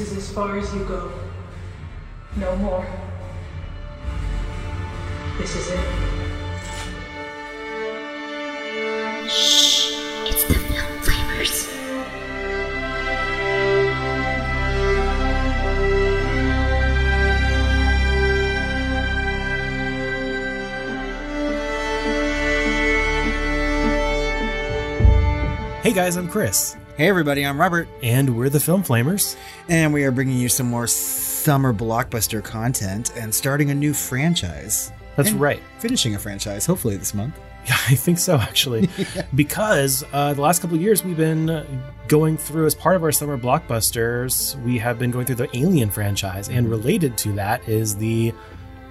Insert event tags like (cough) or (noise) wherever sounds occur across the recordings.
This is as far as you go. No more. This is it. Shh, it's the Film Flamers. Hey guys, I'm Chris, Hey everybody, I'm Robert, and we're the Film Flamers. and we are bringing you some more summer blockbuster content and starting a new franchise. That's And right. Finishing a franchise, hopefully this month. (laughs) Yeah, I think so actually, (laughs) because uh, the last couple of years we've been uh, going through as part of our summer blockbusters. We have been going through the Alien franchise, and related to that is the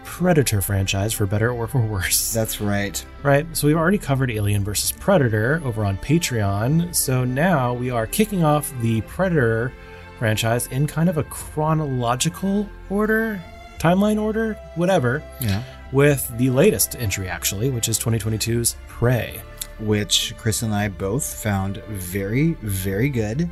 Predator franchise, for better or for worse. That's right. Right. So we've already covered Alien versus Predator over on Patreon. So now we are kicking off the Predator franchise in kind of a chronological order, timeline order, whatever, Yeah. with the latest entry actually, which is 2022's Prey. Which Chris and I both found very, very good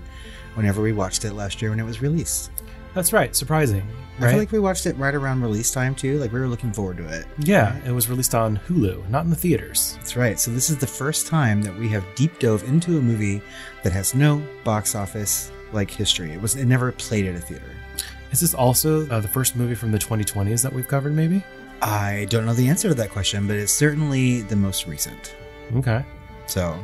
whenever we watched it last year when it was released. That's right. Surprising. I Right? feel like we watched it right around release time too. Like we were looking forward to it. yeah, it was released on Hulu, not in the theaters. That's right. So this is the first time that we have deep dove into a movie that has no box office like history. It was it never played at a theater. Is this also uh, the first movie from the 2020s that we've covered, maybe? I don't know the answer to that question, but it's certainly the most recent. Okay. So,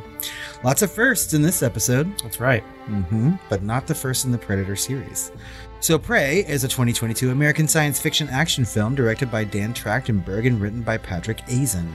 lots of firsts in this episode, That's right. hmm but not the first in the Predator series. So, Prey is a 2022 American science fiction action film directed by Dan Trachtenberg and written by Patrick Aison.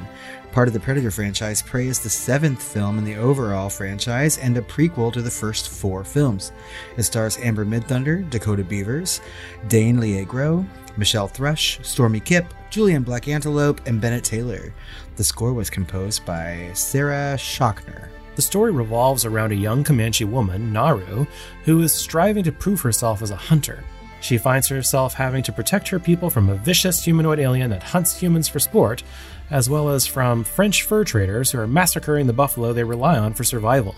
Part of the Predator franchise, Prey is the seventh film in the overall franchise and a prequel to the first four films. It stars Amber Midthunder, Dakota Beavers, Dane DiLiegro, Michelle Thrush, Stormee Kipp, Julian Black Antelope, and Bennett Taylor. The score was composed by Sarah Schachner. The story revolves around a young Comanche woman, Naru, who is striving to prove herself as a hunter. She finds herself having to protect her people from a vicious humanoid alien that hunts humans for sport, as well as from French fur traders who are massacring the buffalo they rely on for survival.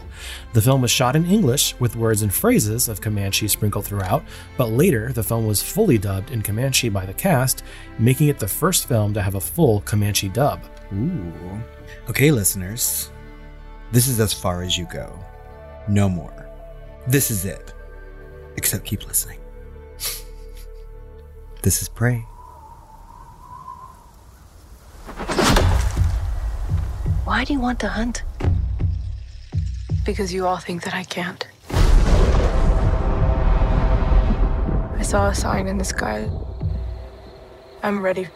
The film was shot in English with words and phrases of Comanche sprinkled throughout, but later the film was fully dubbed in Comanche by the cast, making it the first film to have a full Comanche dub. Ooh. Okay, listeners. This is as far as you go. No more. This is it. Except keep listening. (laughs) this is Prey. Why do you want to hunt? Because you all think that I can't. I saw a sign in the sky. I'm ready.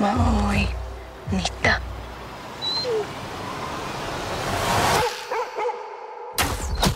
Maui. Nita.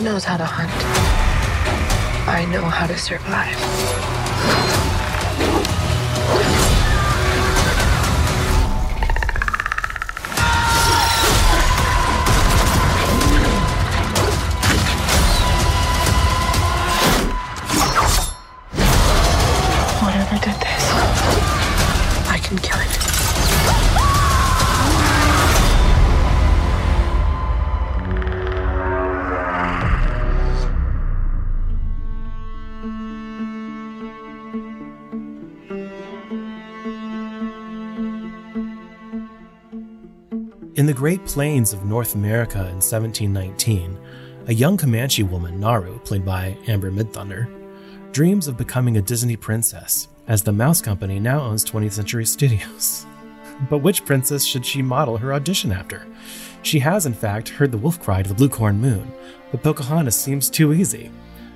Knows how to hunt. I know how to survive. Great Plains of North America in 1719, a young Comanche woman, Naru, played by Amber Midthunder, dreams of becoming a Disney princess, as the Mouse Company now owns 20th Century Studios. (laughs) But which princess should she model her audition after? She has, in fact, heard the wolf cry to the blue corn moon, but Pocahontas seems too easy.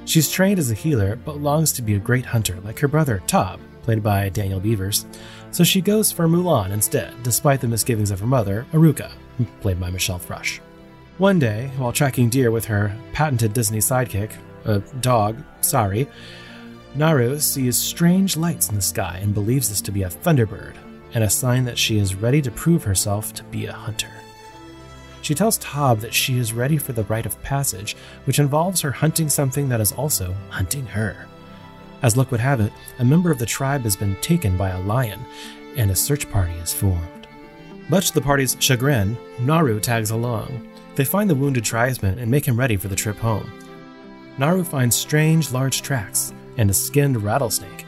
She's trained as a healer, but longs to be a great hunter like her brother, Tob, played by Daniel Beavers, so she goes for Mulan instead, despite the misgivings of her mother, Aruka, played by Michelle Thrush. One day, while tracking deer with her patented Disney sidekick, a dog, sorry, Naru sees strange lights in the sky and believes this to be a thunderbird, and a sign that she is ready to prove herself to be a hunter. She tells Tob that she is ready for the rite of passage, which involves her hunting something that is also hunting her. As luck would have it, a member of the tribe has been taken by a lion, and a search party is formed. Much to the party's chagrin, Naru tags along. They find the wounded tribesman and make him ready for the trip home. Naru finds strange large tracks and a skinned rattlesnake,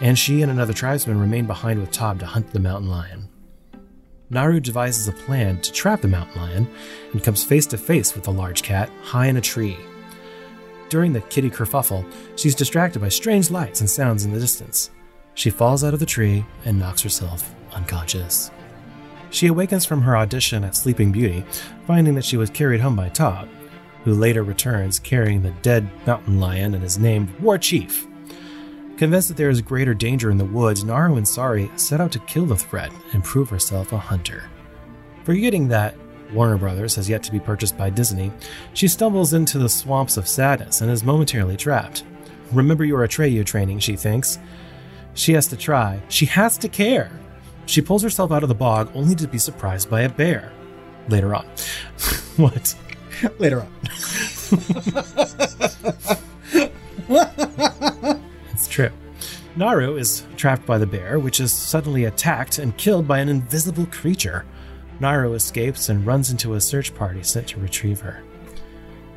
and she and another tribesman remain behind with Tob to hunt the mountain lion. Naru devises a plan to trap the mountain lion and comes face to face with the large cat high in a tree. During the kitty kerfuffle, she's distracted by strange lights and sounds in the distance. She falls out of the tree and knocks herself unconscious. She awakens from her audition at Sleeping Beauty, finding that she was carried home by Tob, who later returns carrying the dead mountain lion and is named War Chief. Convinced that there is greater danger in the woods, Naru and Sari set out to kill the threat and prove herself a hunter. Forgetting that Warner Brothers has yet to be purchased by Disney, she stumbles into the swamps of sadness and is momentarily trapped. Remember your Atreyu training, she thinks. She has to try. She has to care. She pulls herself out of the bog only to be surprised by a bear. Later on. (laughs) what? Later on. (laughs) It's true. Naru is trapped by the bear, which is suddenly attacked and killed by an invisible creature. Naru escapes and runs into a search party sent to retrieve her.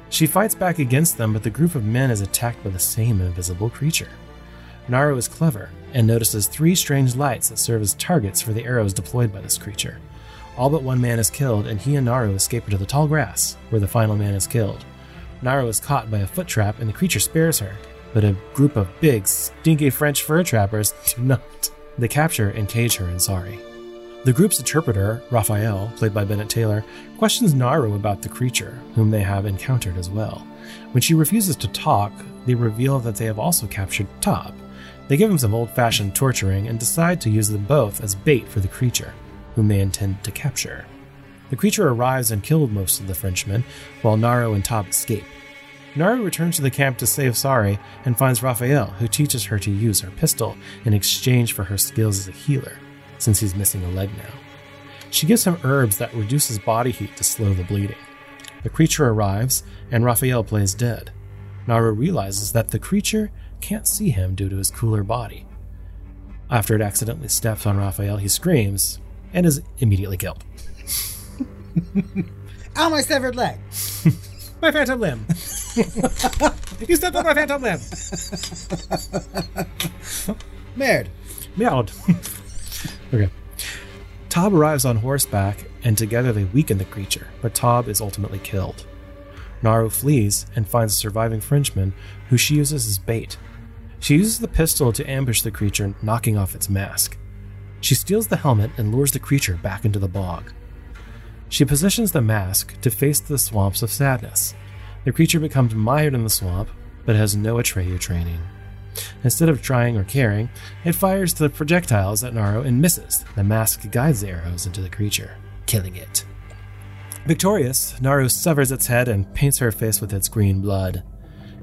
She fights back against them, but the group of men is attacked by the same invisible creature. Naru is clever and notices three strange lights that serve as targets for the arrows deployed by this creature. All but one man is killed, and he and Naru escape into the tall grass, where the final man is killed. Naru is caught by a foot trap, and the creature spares her, but a group of big, stinky French fur trappers do not. They capture and cage her in Sari. The group's interpreter, Raphael, played by Bennett Taylor, questions Naru about the creature, whom they have encountered as well. When she refuses to talk, they reveal that they have also captured Tob. They give him some old fashioned torturing and decide to use them both as bait for the creature, whom they intend to capture. The creature arrives and kills most of the Frenchmen, while Naru and Tob escape. Naru returns to the camp to save Sari and finds Raphael, who teaches her to use her pistol in exchange for her skills as a healer, since he's missing a leg now. She gives him herbs that reduces body heat to slow the bleeding. The creature arrives, and Raphael plays dead. Naru realizes that the creature can't see him due to his cooler body. After it accidentally steps on Raphael, he screams and is immediately killed. (laughs) Ow, oh, my severed leg. (laughs) My phantom limb! (laughs) you stepped on my phantom limb! Merd. Meowed. Okay. Tob arrives on horseback, and together they weaken the creature, but Tob is ultimately killed. Naru flees and finds a surviving Frenchman, who she uses as bait. She uses the pistol to ambush the creature, knocking off its mask. She steals the helmet and lures the creature back into the bog. She positions the mask to face the swamps of sadness. The creature becomes mired in the swamp, but has no Atreyu training. Instead of trying or caring, it fires the projectiles at Naru and misses. The mask guides the arrows into the creature, killing it. Victorious, Naru severs its head and paints her face with its green blood.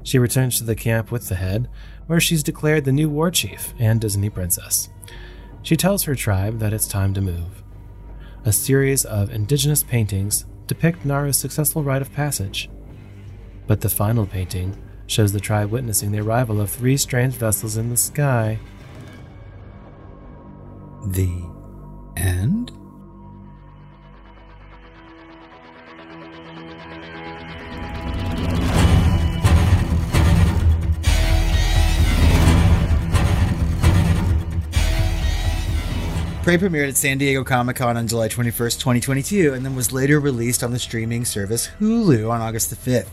She returns to the camp with the head, where she's declared the new war chief and Disney princess. She tells her tribe that it's time to move. A series of indigenous paintings depict Naru's successful rite of passage. But the final painting shows the tribe witnessing the arrival of three strange vessels in the sky. The end? Prey premiered at San Diego Comic Con on July 21st, 2022, and then was later released on the streaming service Hulu on August the 5th.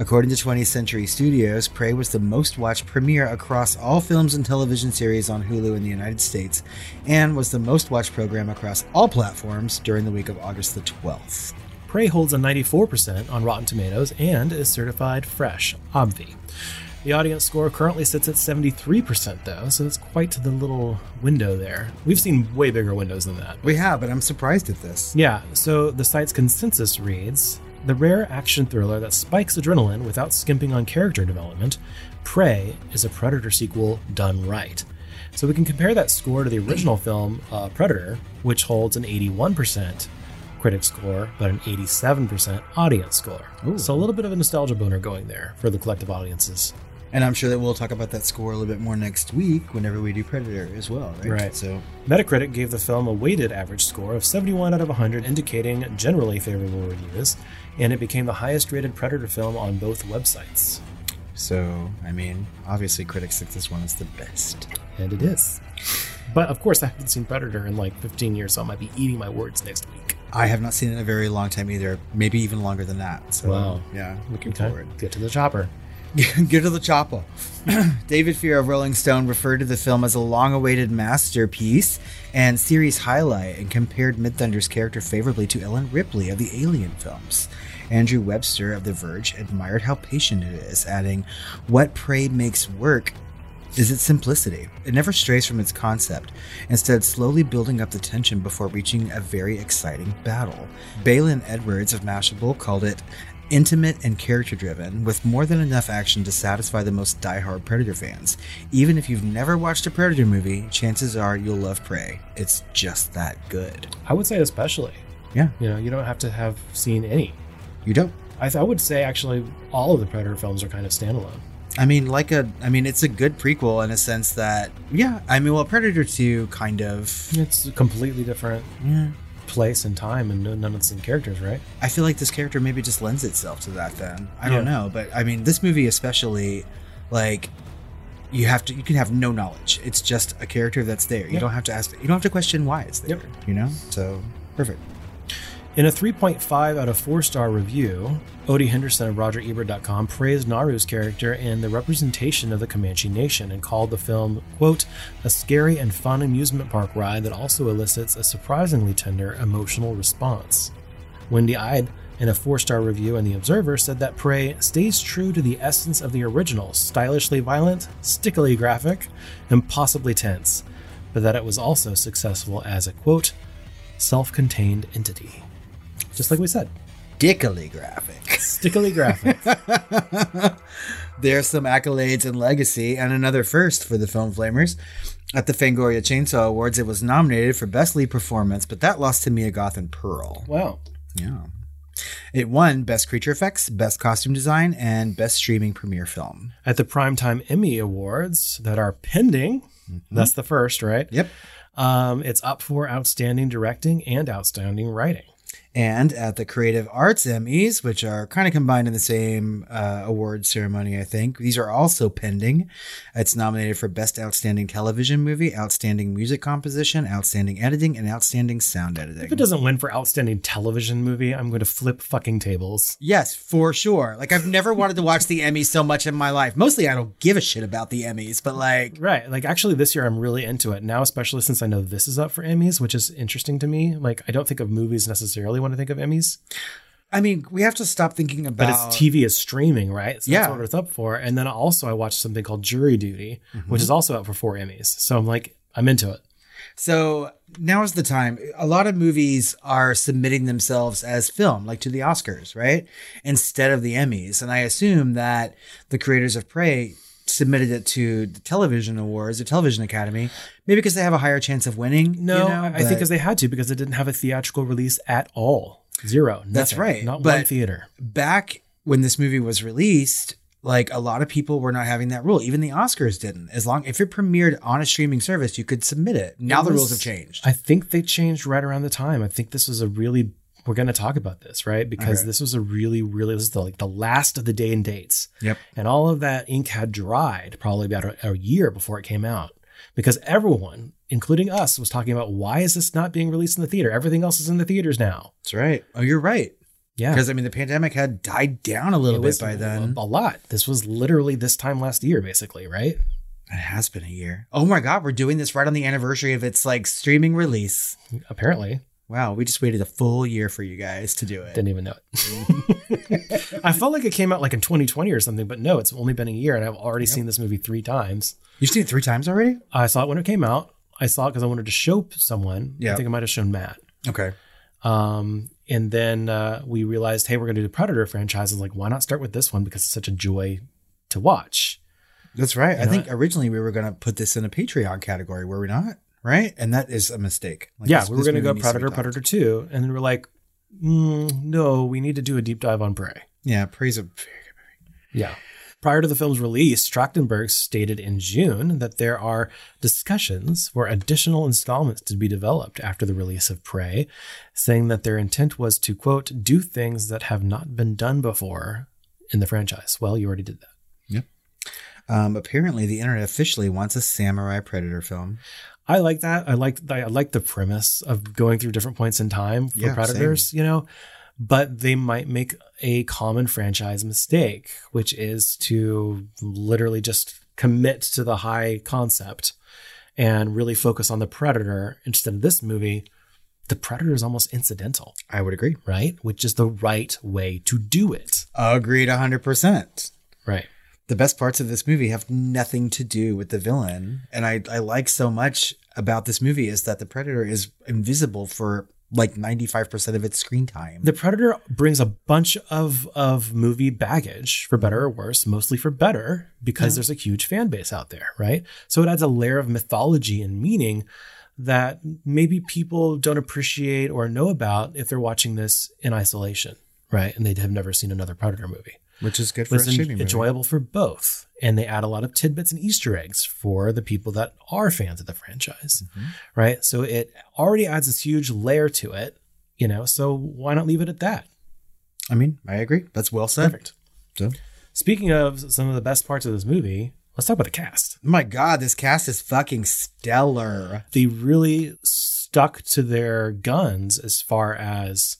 According to 20th Century Studios, Prey was the most watched premiere across all films and television series on Hulu in the United States, and was the most watched program across all platforms during the week of August the 12th. Prey holds a 94% on Rotten Tomatoes and is certified fresh, obvi. The audience score currently sits at 73%, though, so it's quite the little window there. We've seen way bigger windows than that. We have, but I'm surprised at this. Yeah, so the site's consensus reads The rare action thriller that spikes adrenaline without skimping on character development, Prey is a Predator sequel done right. So we can compare that score to the original film, uh, Predator, which holds an 81% critic score, but an 87% audience score. So a little bit of a nostalgia boner going there for the collective audiences. And I'm sure that we'll talk about that score a little bit more next week whenever we do Predator as well, right? Right. So, Metacritic gave the film a weighted average score of 71 out of 100, indicating generally favorable reviews, and it became the highest rated Predator film on both websites. so I mean, obviously critics think this one is the best. And it is. But of course, I haven't seen Predator in like 15 years, so I might be eating my words next week. I have not seen it in a very long time either, maybe even longer than that. So, Wow. yeah, looking Okay, forward. get to the chopper. (laughs) Get to the chopper. (clears throat) David Fear of Rolling Stone referred to the film as a long awaited masterpiece and series highlight and compared Midthunder's character favorably to Ellen Ripley of the Alien films. Andrew Webster of The Verge admired how patient it is, adding, What Prey makes work is its simplicity. It never strays from its concept, instead, slowly building up the tension before reaching a very exciting battle. Belen Edwards of Mashable called it intimate and character driven, with more than enough action to satisfy the most diehard Predator fans. Even if you've never watched a Predator movie, chances are you'll love Prey. It's just that good. I would say, especially. Yeah, You know, you don't have to have seen any. you don't. I, th- I would say actually all of the Predator films are kind of standalone. I mean, like a, I mean, it's a good prequel in a sense that, yeah, I mean, well, Predator 2 kind of, It's completely different yeah, place and time and none of the same characters, right? I feel like this character maybe just lends itself to that then. I don't know, but I mean this movie especially like you have to you can have no knowledge. It's just a character that's there. You Yeah. don't have to ask you don't have to question why it's there, Yep. you know? So perfect. In a 3.5 out of 4 star review, Odie Henderson of RogerEbert.com praised Naru's character and the representation of the Comanche Nation and called the film, quote, a scary and fun amusement park ride that also elicits a surprisingly tender emotional response. Wendy Ide, in a four star review in The Observer, said that Prey stays true to the essence of the original, stylishly violent, stickily graphic, and possibly tense, but that it was also successful as a, quote, self contained entity. Just like we said, Dickily graphic. stickily graphic. (laughs) There's some accolades and legacy and another first for the Film Flamers. At the Fangoria Chainsaw Awards, it was nominated for Best Lead Performance, but that lost to Mia Goth and Pearl. wow. Yeah. It won Best Creature Effects, Best Costume Design, and Best Streaming Premiere Film. At the Primetime Emmy Awards that are pending, that's the first, right? Yep. Um, it's up for outstanding directing and outstanding writing. And at the Creative Arts Emmys, which are kind of combined in the same uh, award ceremony, I think. These are also pending. It's nominated for Best Outstanding Television Movie, Outstanding Music Composition, Outstanding Editing, and Outstanding Sound Editing. If it doesn't win for outstanding television movie, I'm going to flip fucking tables. Yes, for sure. Like, I've never wanted to watch the Emmys so much in my life. Mostly, I don't give a shit about the Emmys, but like, Right. Like actually this year I'm really into it. Now especially since I know this is up for Emmys, which is interesting to me. Like I don't think of movies necessarily when to think of Emmys, I mean, we have to stop thinking about. but it's TV is streaming, right? So Yeah. that's what it's up for. And then also I watched something called Jury Duty, which mm-hmm. is also up for four Emmys. So I'm like I'm into it. So now is the time. A lot of movies are submitting themselves as film, like to the Oscars, right? Instead of the Emmys. And I assume that the creators of Prey submitted it to the television awards, the television academy, maybe because they have a higher chance of winning. No, you know, I think because they had to because it didn't have a theatrical release at all. Zero. That's right, Not but- one theater. back when this movie was released, like a lot of people were not having that rule. Even the Oscars didn't. As long if it premiered on a streaming service, you could submit it. Now It the rules have changed. I think they changed right around the time. I think this was a really we're going to talk about this, right? Because Okay. this was a really, really this is the, like the last of the day and dates. Yep. And all of that ink had dried probably about a, a year before it came out. Because everyone, including us, was talking about why is this not being released in the theater? Everything else is in the theaters now. That's right. Oh, you're right. Yeah. Because I mean, the pandemic had died down a little It bit by then. A lot. This was literally this time last year, basically, right? It has been a year. Oh my god, we're doing this right on the anniversary of its like streaming release. Apparently. Wow, we just waited a full year for you guys to do it. Didn't even know it. (laughs) (laughs) I felt like it came out like in 2020 or something, but no, it's only been a year and I've already seen this movie three times. You've seen it three times already? I saw it when it came out. I saw it because I wanted to show someone. Yeah. I think I might have shown Matt. Okay. Um, and then uh, we realized, hey, we're going to do the Predator franchise. I was like, why not start with this one because it's such a joy to watch. That's right. I know think originally we were going to put this in a Patreon category, were we not? Right? And that is a mistake. Like, yeah, this- we were going to go to Predator. Predator 2. And then we're like, mm, no, we need to do a deep dive on Prey. Yeah, praise of Yeah. Prior to the film's release, Trachtenberg stated in June that there are discussions for additional installments to be developed after the release of Prey, saying that their intent was to, quote, do things that have not been done before in the franchise. Well, you already did that. Um, apparently, the internet officially wants a samurai predator film. I like that. I like I like the premise of going through different points in time for Yeah, predators, you know, but they might make a common franchise mistake, which is to literally just commit to the high concept and really focus on the predator instead of this movie. The predator is almost incidental, I would agree. right? Which is the right way to do it. Agreed 100%. Right. The best parts of this movie have nothing to do with the villain. And I, I like so much about this movie is that the predator is invisible for like 95% of its screen time. The Predator brings a bunch of of movie baggage, for better or worse, mostly for better, because there's a huge fan base out there, right? So it adds a layer of mythology and meaning that maybe people don't appreciate or know about if they're watching this in isolation, right? And they have never seen another Predator movie. Which is good for But a en- movie. enjoyable for both. And they add a lot of tidbits and Easter eggs for the people that are fans of the franchise, mm-hmm. right? So it already adds this huge layer to it, you know, so why not leave it at that? I mean, I agree. That's well said. Perfect. So, Speaking of some of the best parts of this movie, let's talk about the cast. my God, this cast is fucking stellar. They really stuck to their guns as far as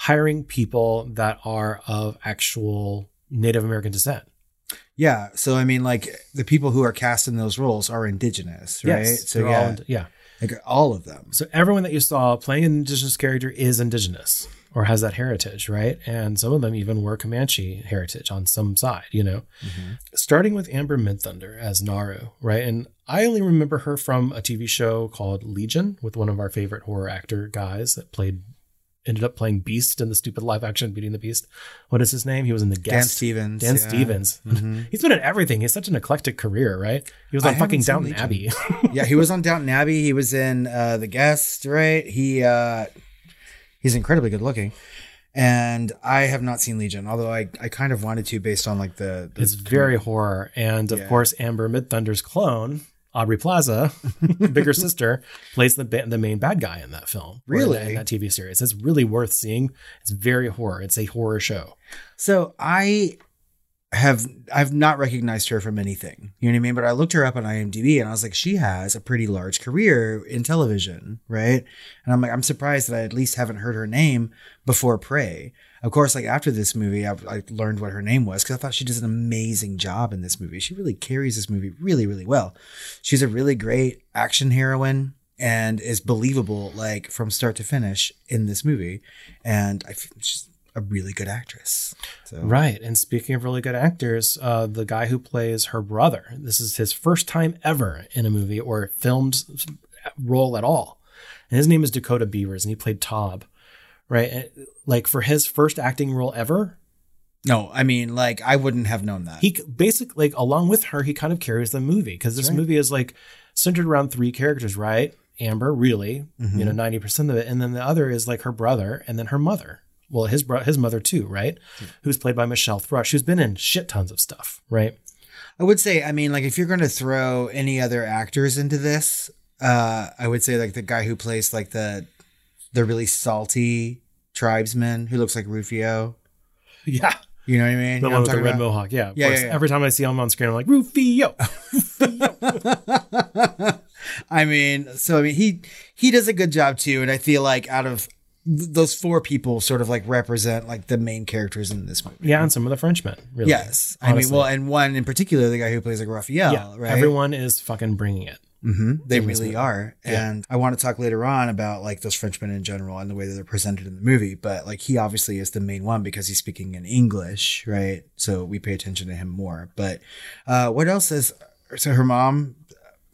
hiring people that are of actual Native American descent. Yeah. So, I mean, like the people who are cast in those roles are indigenous, right? Yes, so, yeah, ind- yeah. like all of them. So everyone that you saw playing an indigenous character is indigenous or has that heritage, right? And some of them even were Comanche heritage on some side, you know. Mm-hmm. Starting with Amber Midthunder as Naru, right? And I only remember her from a TV show called Legion with one of our favorite horror actor guys that played ended up playing Beast in the stupid live action Beauty and the Beast. What is his name? He was in the guest. Dan. Stevens. Dan yeah. Stevens. (laughs) Mhm. He's been in everything. He's such an eclectic career, right? He was I on fucking haven't Downton. Abbey. (laughs) yeah, he was on Downton Abbey. He was in uh, The Guest, right? He uh, he's incredibly good looking. And I have not seen Legion, although I, I kind of wanted to based on like the, the It's very horror. And of Yeah. course, Amber Midthunder's clone, Aubrey Plaza, (laughs) bigger sister, plays the the main bad guy in that film. or in that- Really? in that TV series. It's really worth seeing. It's very horror. It's a horror show. So I have I've not recognized her from anything. You know what I mean? But I looked her up on IMDb and I was like, she has a pretty large career in television, right? And I'm like, I'm surprised that I at least haven't heard her name before Prey. Of course, like after this movie, I've I learned what her name was because I thought she does an amazing job in this movie. She really carries this movie really, really well. She's a really great action heroine and is believable like from start to finish in this movie. And I she's a really good actress. So Right. And speaking of really good actors, uh, the guy who plays her brother, this is his first time ever in a movie or filmed role at all. And his name is Dakota Beavers, and he played Tob. Right. And, like for his first acting role ever, No, I mean, like, I wouldn't have known that. he basically like along with her he kind of carries the movie because this Right. movie is like centered around three characters right amber really Mm-hmm. you know 90% of it and then the other is like her brother and then her mother well his bro- his mother too right who's played by michelle thrush who's been in shit tons of stuff right I would say, I mean, like, if you're going to throw any other actors into this, uh, I would say, like, the guy who plays, like, the the really salty tribesman who looks like Rufio. yeah You know what I mean? the You one know what with the red about? mohawk yeah, Yeah, yeah, yeah. every time i see him on screen i'm like (laughs) rufio I mean, so I mean, he he does a good job too, and I feel like out of th- those four people, sort of like represent like the main characters in this movie. yeah and some of the frenchmen really Yes, I mean, well, and one in particular, the guy who plays like Raphael, yeah right? everyone is fucking bringing it hmm They really are. Yeah. And I want to talk later on about like those Frenchmen in general and the way that they're presented in the movie. But like he obviously is the main one because he's speaking in English, right? So we pay attention to him more. But uh, what else is so her mom,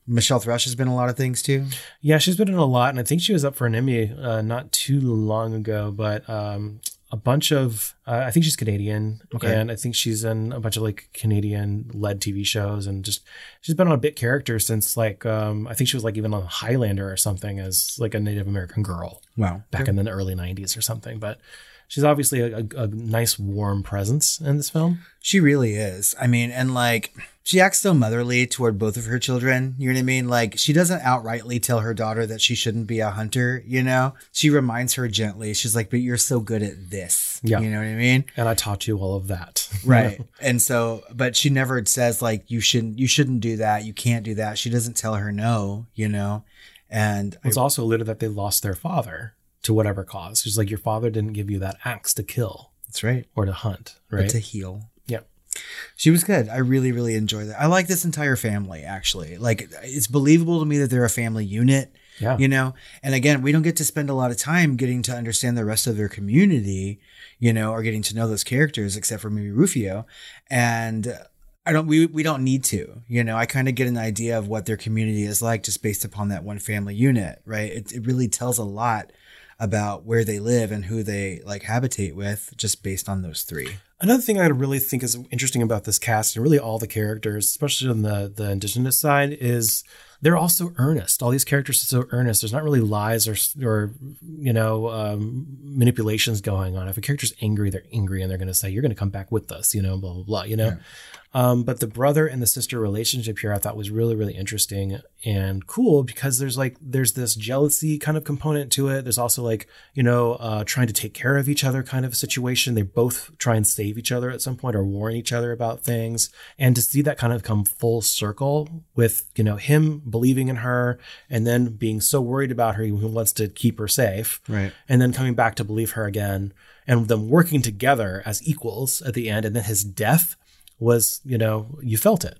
Michelle Thrush, has been in a lot of things too. Yeah, she's been in a lot, and I think she was up for an Emmy uh, not too long ago. But um, a bunch of, uh, I think she's Canadian, Okay. and I think she's in a bunch of like Canadian-led TV shows, and just she's been on a bit character since like um, I think she was like even on Highlander or something as like a Native American girl Wow. back in the early '90s or something. But she's obviously a, a, a nice, warm presence in this film. She really is. I mean, and like she acts so motherly toward both of her children. You know what I mean? Like she doesn't outrightly tell her daughter that she shouldn't be a hunter, you know? She reminds her gently. She's like, "But you're so good at this." Yeah. You know what I mean? And I taught you all of that, (laughs) Right. and so but she never says like you shouldn't you shouldn't do that. You can't do that. She doesn't tell her no, you know? And I- It's also alluded that they lost their father to whatever cause. She's like, your father didn't give you that axe to kill that's right. or to hunt, But right? to heal. yeah. She was good. I really, really enjoyed that. I like this entire family, actually. Like, it's believable to me that they're a family unit, Yeah. you know? And again, we don't get to spend a lot of time getting to understand the rest of their community, you know, or getting to know those characters, except for maybe Rufio. And I don't, we, we don't need to, you know, I kind of get an idea of what their community is like just based upon that one family unit, right? It, it really tells a lot about where they live and who they like habitate with just based on those three. Another thing I really think is interesting about this cast and really all the characters, especially on the the indigenous side, is they're all so earnest. All these characters are so earnest. There's not really lies or or you know um, manipulations going on. If a character's angry, they're angry and they're going to say, "You're going to come back with us," you know, blah blah blah. You know. Um, but the brother and the sister relationship here, I thought was really, really interesting and cool because there's like there's this jealousy kind of component to it. There's also like you know uh, trying to take care of each other kind of situation. They both try and save each other at some point or warn each other about things, and to see that kind of come full circle with you know him believing in her and then being so worried about her, he wants to keep her safe, Right. and then coming back to believe her again and them working together as equals at the end and then his death was you know you felt it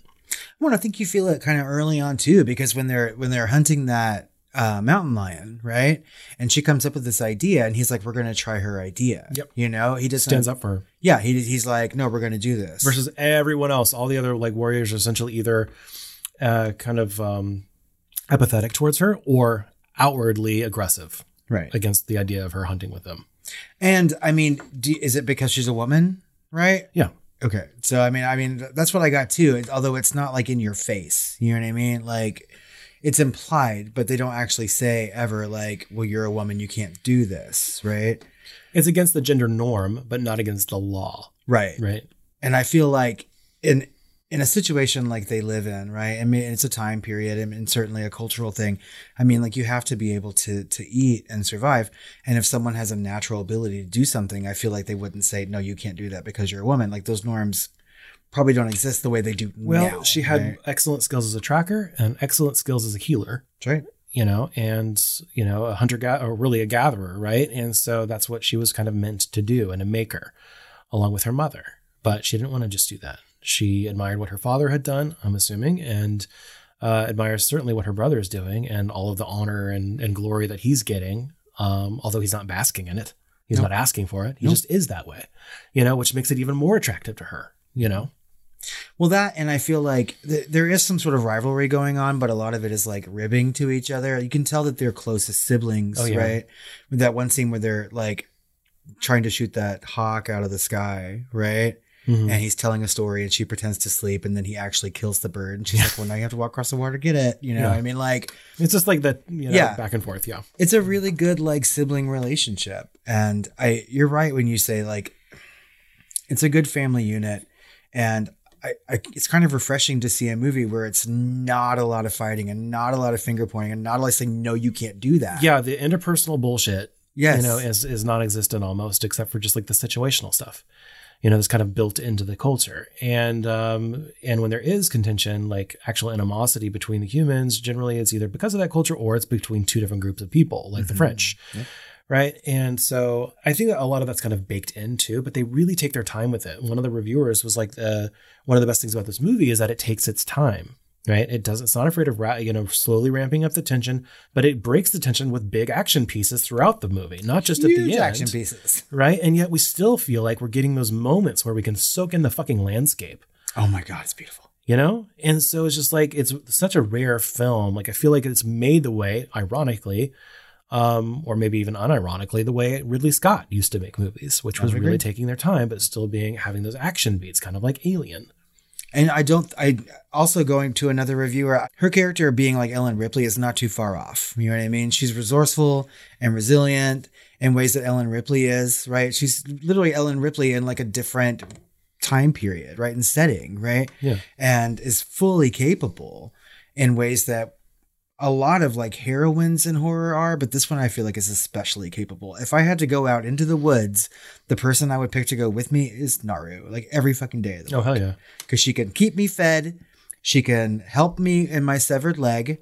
Well, I think you feel it kind of early on too, because when they're when they're hunting that uh, mountain lion, right? And she comes up with this idea, and he's like, "We're going to try her idea." Yep. You know, he just stands up for her Yeah, he he's like, "No, we're going to do this." versus everyone else all the other like warriors are essentially either uh, kind of um apathetic towards her or outwardly aggressive right. against the idea of her hunting with them And I mean, do, is it because she's a woman? Right. yeah Okay. So I mean, I mean, that's what I got too. Although it's not like in your face, you know what I mean? Like, it's implied, but they don't actually say ever like, "Well, you're a woman, you can't do this," right? it's against the gender norm but not against the law Right. right and I feel like in in a situation like they live in, right? I mean, it's a time period and, certainly a cultural thing. I mean, like you have to be able to to eat and survive. And if someone has a natural ability to do something, I feel like they wouldn't say, "No, you can't do that because you're a woman." Like those norms probably don't exist the way they do well now. she had right? excellent skills as a tracker and excellent skills as a healer That's right. you know, and you know, a hunter ga- or really a gatherer, right? And so that's what she was kind of meant to do and a maker, along with her mother. But she didn't want to just do that. She admired what her father had done, I'm assuming, and uh, admires certainly what her brother is doing and all of the honor and, and glory that he's getting. Um, although he's not basking in it, he's Nope. not asking for it. He Nope. just is that way, you know, which makes it even more attractive to her. You know, Well, that and I feel like th- there is some sort of rivalry going on, but a lot of it is like ribbing to each other. You can tell that they're closest siblings, Oh, yeah. right? That one scene where they're like trying to shoot that hawk out of the sky, right? Mhm. And he's telling a story, and she pretends to sleep, and then he actually kills the bird, and she's like, (laughs) "Well, now you have to walk across the water to get it." You know, Yeah. I mean, like it's just like that, you know, Yeah. back and forth. Yeah. it's a really good like sibling relationship and i you're right when you say like it's a good family unit and I, I it's kind of refreshing to see a movie where it's not a lot of fighting and not a lot of finger pointing and not a lot of saying no you can't do that Yeah. The interpersonal bullshit yes you know, is is non-existent almost, except for just like the situational stuff. You know, that's kind of built into the culture. And um, and when there is contention, like actual animosity between the humans, generally it's either because of that culture or it's between two different groups of people, like the Mhm. French. Yeah. Right. And so I think that a lot of that's kind of baked into, but they really take their time with it. One of the reviewers was like, the, one of the best things about this movie is that it takes its time. Right? It doesn't. It's not afraid of ra- you know slowly ramping up the tension, but it breaks the tension with big action pieces throughout the movie, not just at the end. Huge action pieces. right? And yet we still feel like we're getting those moments where we can soak in the fucking landscape, Oh my god, it's beautiful. you know? And so it's just like it's such a rare film. Like I feel like it's made the way, ironically, um, or maybe even unironically, the way Ridley Scott used to make movies, which was really taking their time, but still being having those action beats, kind of like Alien. And I don't. I also going to another reviewer. Her character being like Ellen Ripley is not too far off. You know what I mean? She's resourceful and resilient in ways that Ellen Ripley is. Right? She's literally Ellen Ripley in like a different time period, right? And setting, right? Yeah. And is fully capable in ways that a lot of like heroines in horror are, but this one I feel like is especially capable. If I had to go out into the woods, the person I would pick to go with me is Naru, like every fucking day of the Oh hell yeah! because she can keep me fed, she can help me in my severed leg,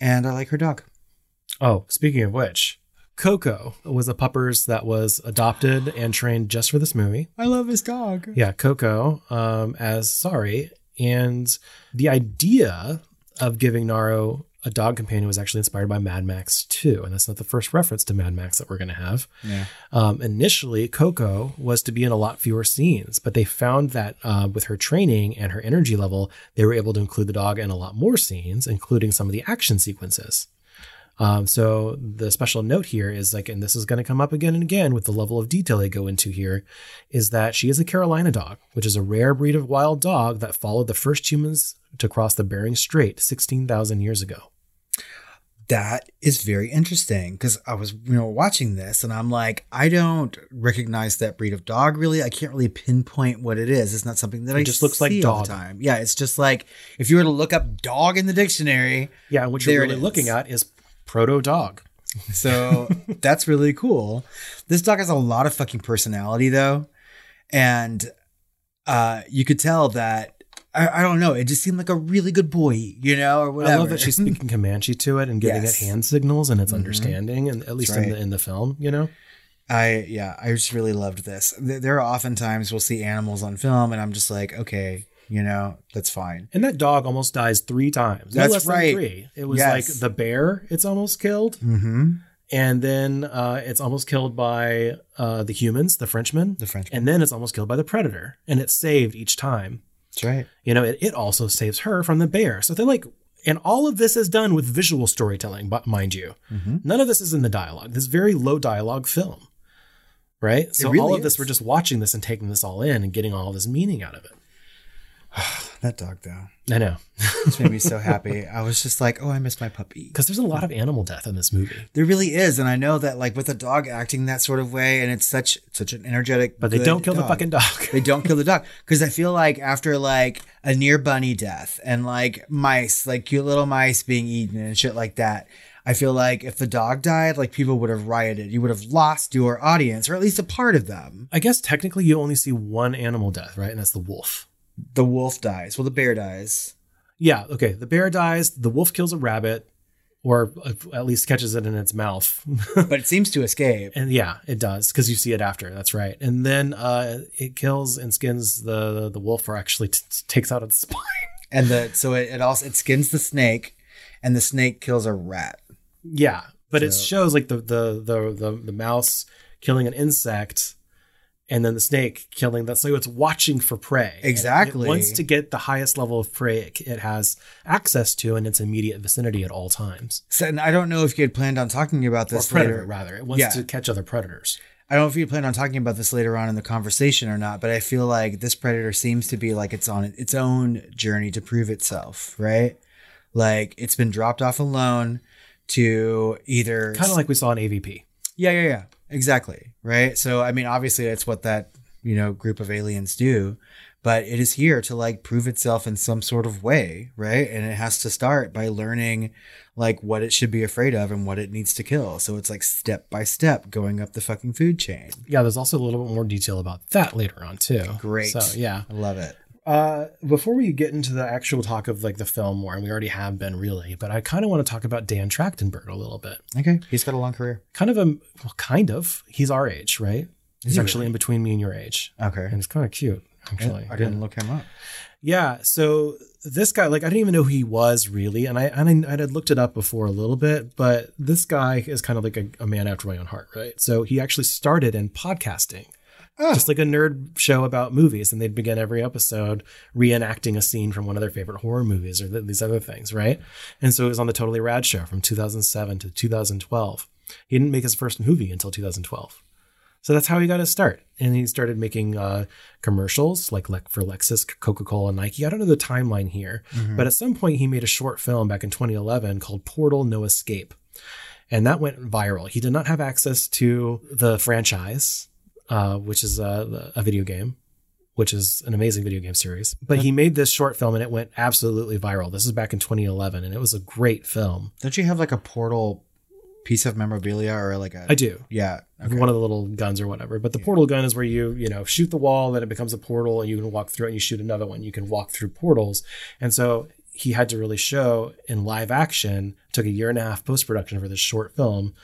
and I like her dog. Oh, speaking of which, Coco was a puppers that was adopted and trained just for this movie. I love his dog. Yeah, Coco um, as Sorry. And the idea of giving Naru a dog companion was actually inspired by Mad Max 2. And that's not the first reference to Mad Max that we're going to have. Yeah. Um, initially, Coco was to be in a lot fewer scenes, but they found that uh, with her training and her energy level, they were able to include the dog in a lot more scenes, including some of the action sequences. Um, so the special note here is like, and this is going to come up again and again with the level of detail they go into here, is that she is a Carolina dog, which is a rare breed of wild dog that followed the first humans to cross the Bering Strait 16,000 years ago. That is very interesting because I was, you know, watching this and I'm like, I don't recognize that breed of dog really. I can't really pinpoint what it is. It's not something that It I just looks like see all the dog. time. Yeah, it's just like if you were to look up dog in the dictionary. Yeah, and what you're really looking at is proto dog. So (laughs) that's really cool. This dog has a lot of fucking personality though. And uh you could tell that I, I don't know, it just seemed like a really good boy, you know, or whatever. I love that she's speaking (laughs) Comanche to it and giving Yes. it hand signals and its Mhm. understanding, and at least That's in the in the film, you know. I yeah, I just really loved this. There there are often times we'll see animals on film and I'm just like, okay, you know, that's fine. And that dog almost dies three times. No That's right. three. It was Yes. like the bear, it's almost killed. Mm-hmm. And then uh, it's almost killed by uh, the humans, the Frenchmen. The French. And then it's almost killed by the predator. And it's saved each time. That's right. You know, it, it also saves her from the bear. So they're like, and all of this is done with visual storytelling, but mind you. Mm-hmm. None of this is in the dialogue. This very low dialogue film. Right? So really all of this, we're just watching this and taking this all in and getting all this meaning out of it. (sighs) That dog though. I know. Just made me so (laughs) happy. I was just like, oh, I miss my puppy. Because there's a lot of animal death in this movie. There really is, and I know that like with a dog acting that sort of way, and it's such such an energetic. But they don't kill the fucking dog. They don't kill the dog because I feel like after like a near bunny death and like mice, like cute little mice being eaten and shit like that. I feel like if the dog died, like people would have rioted. You would have lost your audience, or at least a part of them. I guess technically you only see one animal death, right? And that's the wolf. The wolf dies. Well, the bear dies. Yeah, okay. The bear dies, the wolf kills a rabbit, or at least catches it in its mouth. (laughs) but it seems to escape. and yeah, it does, because you see it after. That's right. And then uh, it kills and skins the the wolf, or actually t- takes out its (laughs) spine. And the so it, it also it skins the snake, and the snake kills a rat. Yeah, but it shows like the the the the, the mouse killing an insect. And then the snake killing that. So it's watching for prey. Exactly. It wants to get the highest level of prey it, it has access to in its immediate vicinity at all times. So, and I don't know if you had planned on talking about Or this predator, later. rather. It wants Yeah. to catch other predators. I don't know if you plan on talking about this later on in the conversation or not, but I feel like this predator seems to be like it's on its own journey to prove itself, right? Like it's been dropped off alone to either Kind of like we saw in AVP. yeah, yeah, yeah, exactly, right? So I mean, obviously, that's what that you know group of aliens do, but it is here to like prove itself in some sort of way, right? And it has to start by learning like what it should be afraid of and what it needs to kill. So it's like step by step going up the fucking food chain. Yeah, there's also a little bit more detail about that later on too. Great. So yeah. I love it. Uh, before we get into the actual talk of like the film more, and we already have been really, but I kind of want to talk about Dan Trachtenberg a little bit. Okay, he's got a long career. Kind of a well, kind of. He's our age, right? He's he actually in between me and your age, Okay, and it's kind of cute. actually. I didn't look him up. Yeah, so this guy, like, I didn't even know who he was really, and I and I, I had looked it up before a little bit, but this guy is kind of like a, a man after my own heart, right? So he actually started in podcasting, Oh. just like a nerd show about movies, and they'd begin every episode reenacting a scene from one of their favorite horror movies or th- these other things, right? And so it was on the Totally Rad show from 2007 to 2012. He didn't make his first movie until 2012. So that's how he got his start. And he started making uh, commercials like, like for Lexus, Coca Cola, and Nike. I don't know the timeline here, but at some point he made a short film back in 2011 called Portal No Escape. And that went viral. He did not have access to the franchise, uh, which is a, a video game, which is an amazing video game series. But he made this short film and it went absolutely viral. This is back in 2011 and it was a great film. Don't you have like a portal piece of memorabilia or like a? I do. Yeah. Okay. one of the little guns or whatever. But the portal gun is where you, you know, shoot the wall, then it becomes a portal and you can walk through it and you shoot another one. You can walk through portals. And so he had to really show in live action, took a year and a half post production for this short film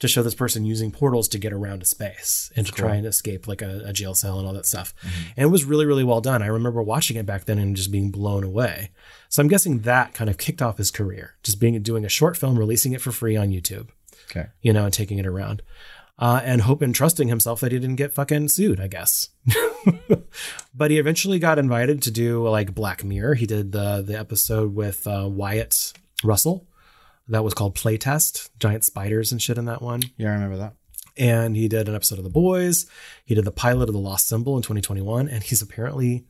to show this person using portals to get around to space and to try and escape like a, a jail cell and all that stuff. And it was really, really well done. I remember watching it back then and just being blown away. So I'm guessing that kind of kicked off his career, just being doing a short film, releasing it for free on YouTube Okay. you know, and taking it around. Uh, and hope and trusting himself that he didn't get fucking sued, I guess. (laughs) but he eventually got invited to do like Black Mirror. He did the the episode with uh, Wyatt Russell that was called Playtest, giant spiders and shit in that one. Yeah, I remember that. And he did an episode of The Boys. He did the pilot of The Lost Symbol in 2021, and he's apparently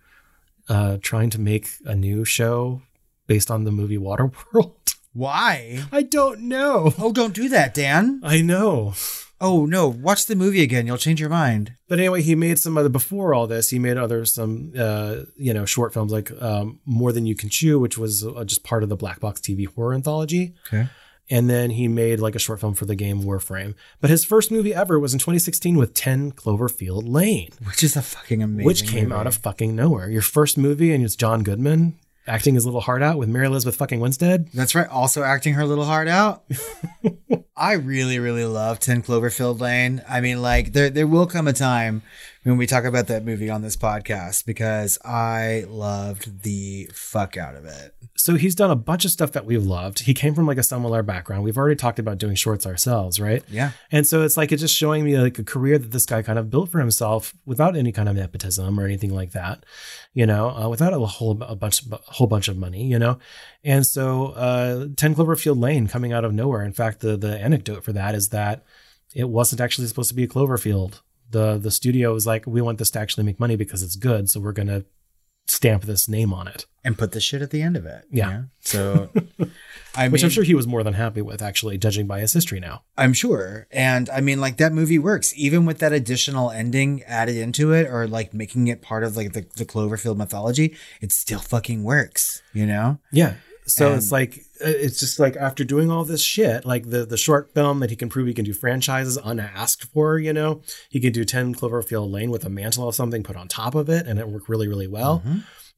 uh, trying to make a new show based on the movie Waterworld. (laughs) Why? I don't know. Oh, don't do that, Dan. I know. Oh no, watch the movie again. You'll change your mind. But anyway, he made some other before all this. He made other some uh, you know short films like um, More Than You Can Chew, which was uh, just part of the Black Box TV horror anthology. Okay. And then he made like a short film for the game Warframe. But his first movie ever was in 2016 with 10 Cloverfield Lane, Which is a fucking amazing. which came movie. out of fucking nowhere. Your first movie, and it's John Goodman acting his little heart out with Mary Elizabeth fucking Winstead. That's right. Also acting her little heart out. (laughs) I really, really love 10 Cloverfield Lane. I mean, like, there there will come a time when we talk about that movie on this podcast because I loved the fuck out of it. so he's done a bunch of stuff that we've loved. He came from like a similar background. We've already talked about doing shorts ourselves, right? Yeah. And so it's like it's just showing me like a career that this guy kind of built for himself without any kind of nepotism or anything like that, you know, uh, without a whole a bunch a whole bunch of money, you know. And so uh, Ten Cloverfield Lane coming out of nowhere. In fact, the the anecdote for that is that it wasn't actually supposed to be a Cloverfield. The the studio was like, we want this to actually make money because it's good, so we're gonna stamp this name on it, And put the shit at the end of it. Yeah. you know? So, (laughs) I mean, which I'm sure he was more than happy with, actually, judging by his history now. I'm sure. And I mean, like that movie works, even with that additional ending added into it or like making it part of like the, the Cloverfield mythology, it still fucking works, you know? Yeah. So And- it's like it's just like after doing all this shit, like the the short film that he can prove he can do franchises unasked for, you know, he can do Ten Cloverfield Lane with a mantle of something put on top of it, and it worked really really well.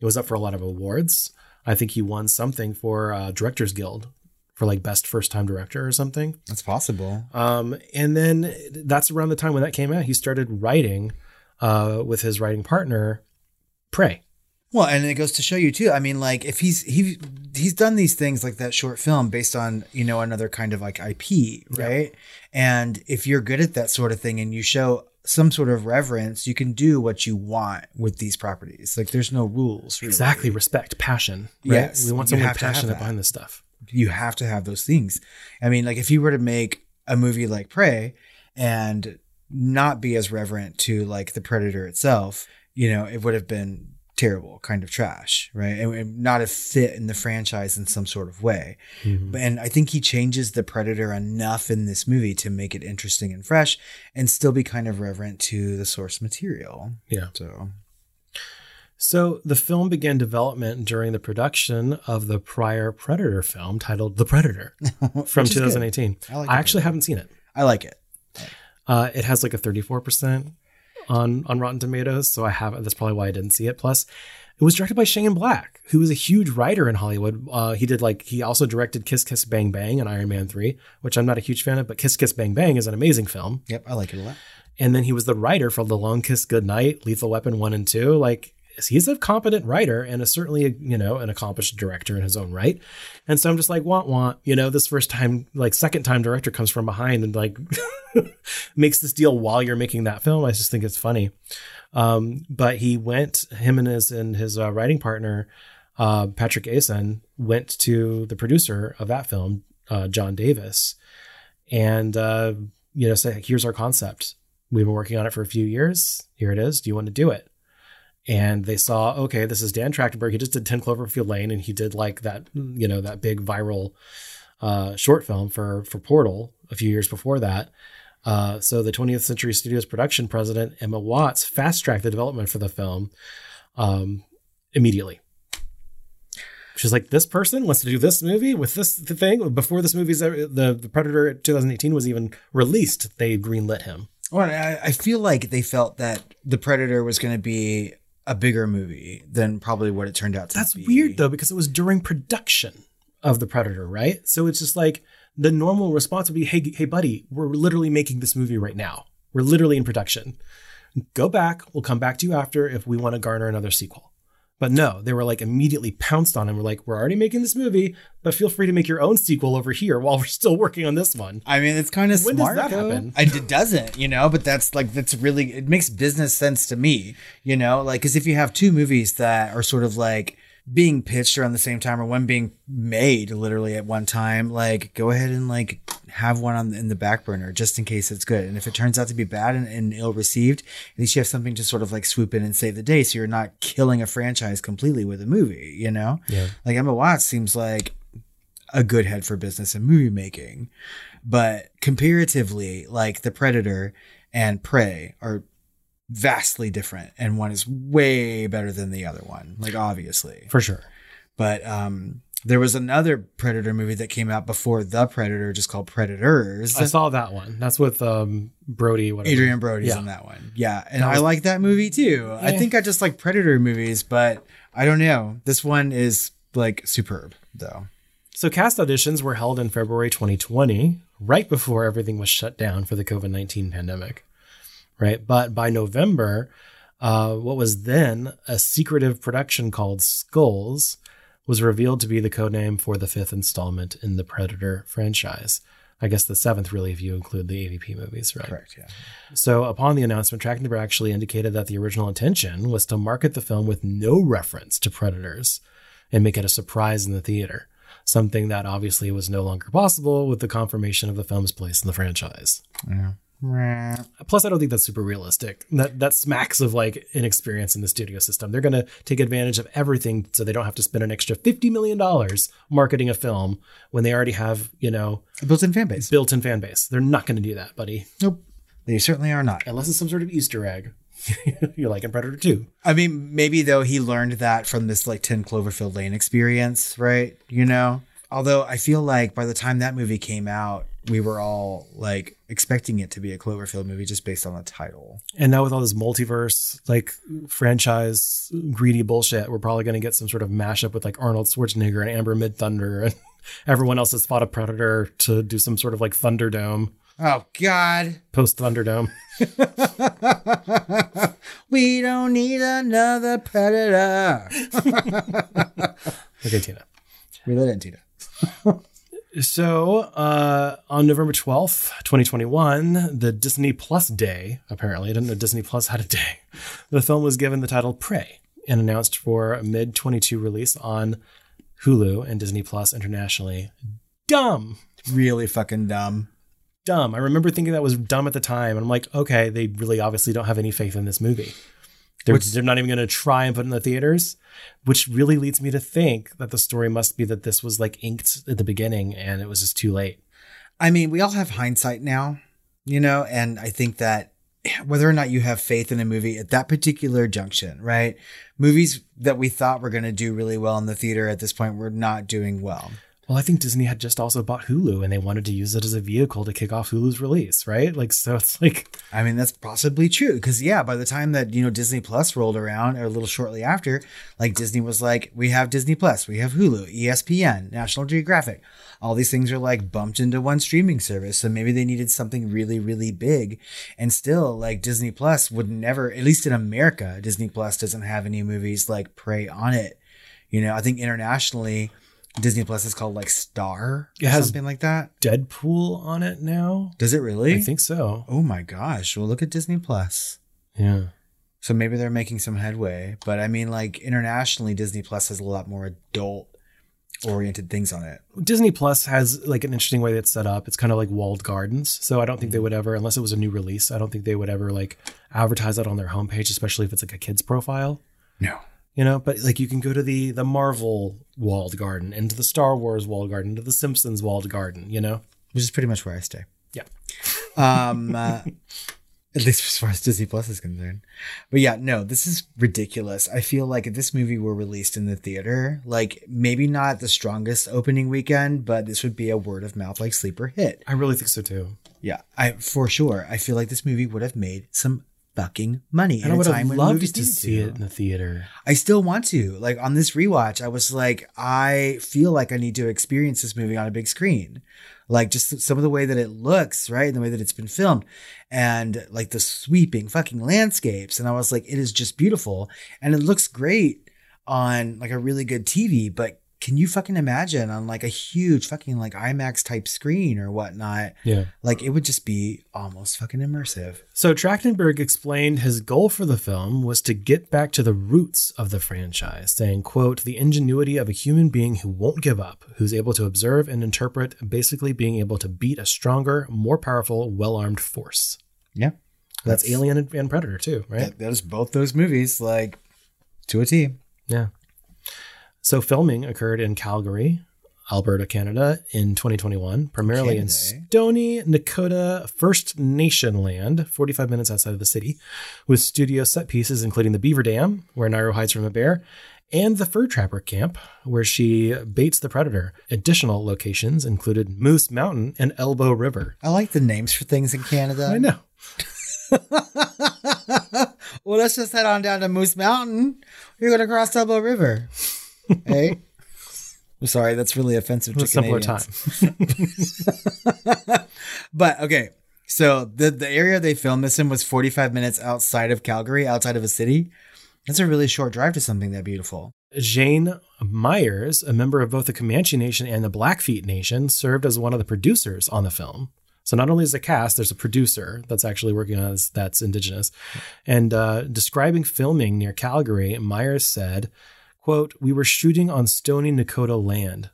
It was up for a lot of awards. I think he won something for uh, Directors Guild for like best first time director or something. That's possible. Um, and then that's around the time when that came out. He started writing uh, with his writing partner, Prey. Well, and it goes to show you too. I mean, like if he's he he's done these things like that short film based on you know another kind of like IP, right? And if you're good at that sort of thing and you show some sort of reverence, you can do what you want with these properties. Like there's no rules. Really. Exactly, respect, passion. Right? Yes, we want someone passionate behind this stuff. you have to have those things. I mean, like if you were to make a movie like Prey and not be as reverent to like the predator itself, you know, it would have been terrible, kind of trash, right? And, and not a fit in the franchise in some sort of way. Mm-hmm. And I think he changes the predator enough in this movie to make it interesting and fresh and still be kind of reverent to the source material. Yeah. So So the film began development during the production of the prior Predator film titled The Predator from (laughs) Which is good. 2018. I like I actually haven't seen it. I like it. Uh, it has like a 34% on on Rotten Tomatoes, so I have that's probably why I didn't see it. Plus, it was directed by Shane Black, who is a huge writer in Hollywood. Uh, he did like he also directed Kiss Kiss Bang Bang and Iron Man 3, which I'm not a huge fan of, but Kiss Kiss Bang Bang is an amazing film. Yep, I like it a lot. And then he was the writer for The Long Kiss Goodnight, Lethal Weapon 1 and 2. Like. He's a competent writer and is certainly, a, you know, an accomplished director in his own right. And so I'm just like, want, want, you know, this first time, like second time director comes from behind and like (laughs) makes this deal while you're making that film. I just think it's funny. Um, but he went, him and his, and his uh, writing partner, uh, Patrick Aison went to the producer of that film, uh, John Davis, and, uh, you know, say, here's our concept. We've been working on it for a few years. Here it is. Do you want to do it? And they saw, okay, this is Dan Trachtenberg. He just did 10 Cloverfield Lane and he did like that, you know, that big viral uh, short film for, for Portal a few years before that. Uh, so the 20th Century Studios production president, Emma Watts, fast tracked the development for the film um, immediately. She's like, this person wants to do this movie with this thing before this movie's the the Predator 2018 was even released. They greenlit him. Well, I, I feel like they felt that the Predator was going to be a bigger movie than probably what it turned out to That's be. That's weird though because it was during production of the Predator, right? So it's just like the normal response would be, "Hey, hey, buddy, we're literally making this movie right now. We're literally in production. Go back. We'll come back to you after if we want to garner another sequel." But no, they were like immediately pounced on him. We're like, "We're already making this movie, but feel free to make your own sequel over here while we're still working on this one." I mean, it's kind of When does that though. happen? I, it doesn't, you know, but that's like, that's really, it makes business sense to me, you know, like, cause if you have two movies that are sort of like being pitched around the same time or one being made literally at one time, like, go ahead and like have one on in the back burner just in case it's good. And if it turns out to be bad and, and ill received, at least you have something to sort of like swoop in and save the day. So you're not killing a franchise completely with a movie, you know? Yeah. Like Emma Watts seems like a good head for business and movie making. But comparatively, like The Predator and Prey are vastly different and one is way better than the other one, like obviously. For sure. But um there was another Predator movie that came out before The Predator just called Predators. I saw that one. That's with um, Brody. Whatever. Adrien Brody's Yeah. in that one. Yeah. And That I like that movie too. I think I just like Predator movies, but I don't know. This one is like superb though. So cast auditions were held in February 2020, right before everything was shut down for the COVID 19 pandemic. Right. But by November, uh, what was then a secretive production called Skulls was revealed to be the codename for the fifth installment in the Predator franchise. I guess the seventh, really, if you include the AVP movies, right? Correct, yeah. So, upon the announcement, Trachtenberg actually indicated that the original intention was to market the film with no reference to predators and make it a surprise in the theater, something that obviously was no longer possible with the confirmation of the film's place in the franchise. Plus, I don't think that's super realistic. That that smacks of like inexperience in the studio system. They're going to take advantage of everything so they don't have to spend an extra fifty million dollars marketing a film when they already have you know A built-in fan base. built-in fan base. They're not going to do that, buddy. Nope. They certainly are not. unless it's some sort of Easter egg. (laughs) You're like in Predator 2. I mean, maybe though he learned that from this like 10 Cloverfield Lane experience, right? You know? Although I feel like by the time that movie came out, we were all like expecting it to be a Cloverfield movie just based on the title. And now with all this multiverse, like franchise greedy bullshit, we're probably going to get some sort of mashup with like Arnold Schwarzenegger and Amber Midthunder, (laughs) and everyone else has fought a Predator to do some sort of like Thunderdome, Oh God. post Thunderdome. (laughs) We don't need another predator. (laughs) Okay, Tina. We let in Tina. So uh, on November 12th, 2021, the Disney Plus Day, apparently, I didn't know Disney Plus had a day, (laughs) the film was given the title Prey and announced for a mid 22 release on Hulu and Disney Plus internationally. Dumb. Really fucking dumb. Dumb. I remember thinking that was dumb at the time. And I'm like, okay, they really obviously don't have any faith in this movie. They're, Which- they're not even going to try and put in the theaters, which really leads me to think that the story must be that this was like inked at the beginning and it was just too late. I mean, we all have hindsight now, you know, and I think that whether or not you have faith in a movie at that particular junction, right? Movies that we thought were going to do really well in the theater at this point were not doing well. Well, I think Disney had just also bought Hulu and they wanted to use it as a vehicle to kick off Hulu's release, right? Like, so it's like, I mean, that's possibly true because yeah, by the time that you know Disney Plus rolled around, or a little shortly after, like Disney was like, we have Disney Plus, we have Hulu, ESPN, National Geographic, all these things are like bumped into one streaming service. So maybe they needed something really, really big, and still like Disney Plus would never, at least in America, Disney Plus doesn't have any movies like Prey on it. You know, I think internationally. Disney Plus is called like Star, It has- something like that. Deadpool on it now. Does it really? I think so. Oh my gosh! Well, look at Disney Plus. Yeah. So maybe they're making some headway, but I mean, like internationally, Disney Plus has a lot more adult oriented things on it. Disney Plus has like an interesting way that's set up. It's kind of like walled gardens. So I don't think they mm. would ever, unless it was a new release, I don't think they would ever like advertise that on their homepage, especially if it's like a kid's profile. No. You know, but like you can go to the the Marvel walled garden, into the Star Wars walled garden, to the Simpsons walled garden. You know, Which is pretty much where I stay. Yeah. (laughs) Um, uh, at least as far as Disney Plus is concerned. But yeah, no, this is ridiculous. I feel like if this movie were released in the theater, like maybe not the strongest opening weekend, but this would be a word of mouth like sleeper hit. I really think so too. Yeah, I for sure. I feel like this movie would have made some fucking money And I would have loved to see it in the theater. I still want to. Like on this rewatch, I was like, I feel like I need to experience this movie on a big screen. Like just some of the way that it looks, right? And the way that it's been filmed and like the sweeping fucking landscapes. And I was like, it is just beautiful. And it looks great on like a really good TV, but can you fucking imagine on like a huge fucking like IMAX type screen or whatnot? Yeah. Like it would just be almost fucking immersive. So Trachtenberg explained his goal for the film was to get back to the roots of the franchise, saying, quote, the ingenuity of a human being who won't give up, who's able to observe and interpret, basically being able to beat a stronger, more powerful, well-armed force. Yeah. That's, Alien and, and Predator too, right? That, that is both those movies, like to a T. Yeah. So filming occurred in Calgary, Alberta, Canada in 2021, primarily in Canada, eh? Stoney Nakoda First Nation land, 45 minutes outside of the city, with studio set pieces including the Beaver Dam, where Naru hides from a bear, and the Fur Trapper Camp, where she baits the predator. Additional locations included Moose Mountain and Elbow River. I like the names for things in Canada. I know. (laughs) well, let's just head on down to Moose Mountain. You're going to cross Elbow River. Hey? I'm sorry, that's really offensive to simpler Canadians. time. (laughs) But okay, so the the area they filmed this in was 45 minutes outside of Calgary, outside of a city. That's a really short drive to something that beautiful. Jane Myers, a member of both the Comanche Nation and the Blackfeet Nation, served as one of the producers on the film. So not only is the cast, there's a producer that's actually working on this that's indigenous. And uh, describing filming near Calgary, Myers said, quote, we were shooting on stony Nakota land.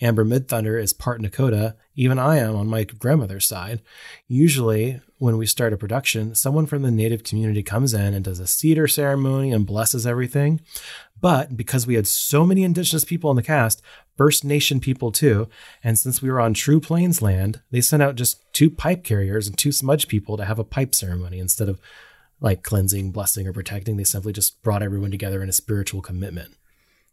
Amber Midthunder is part Nakota. Even I am on my grandmother's side. Usually, when we start a production, someone from the native community comes in and does a cedar ceremony and blesses everything. But because we had so many indigenous people in the cast, First Nation people too, and since we were on True Plains land, they sent out just two pipe carriers and two smudge people to have a pipe ceremony instead of like cleansing, blessing, or protecting. They simply just brought everyone together in a spiritual commitment.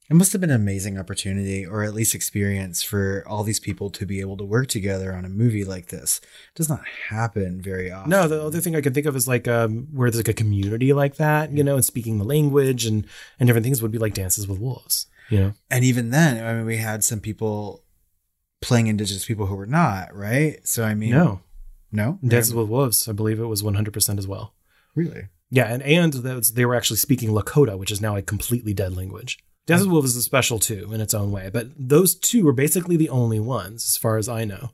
It must have been an amazing opportunity, or at least experience, for all these people to be able to work together on a movie like this. It does not happen very often. No, the other thing I can think of is like um, where there's like a community like that, you know, and speaking the language and and different things would be like dances with wolves, you know. and even then, I mean, we had some people playing indigenous people who were not right. So I mean, No, no, dances with wolves. I believe it was 100 percent as well. really. Yeah, and and was, they were actually speaking Lakota, which is now a completely dead language. With Wolves is special too in its own way, but those two are basically the only ones, as far as I know.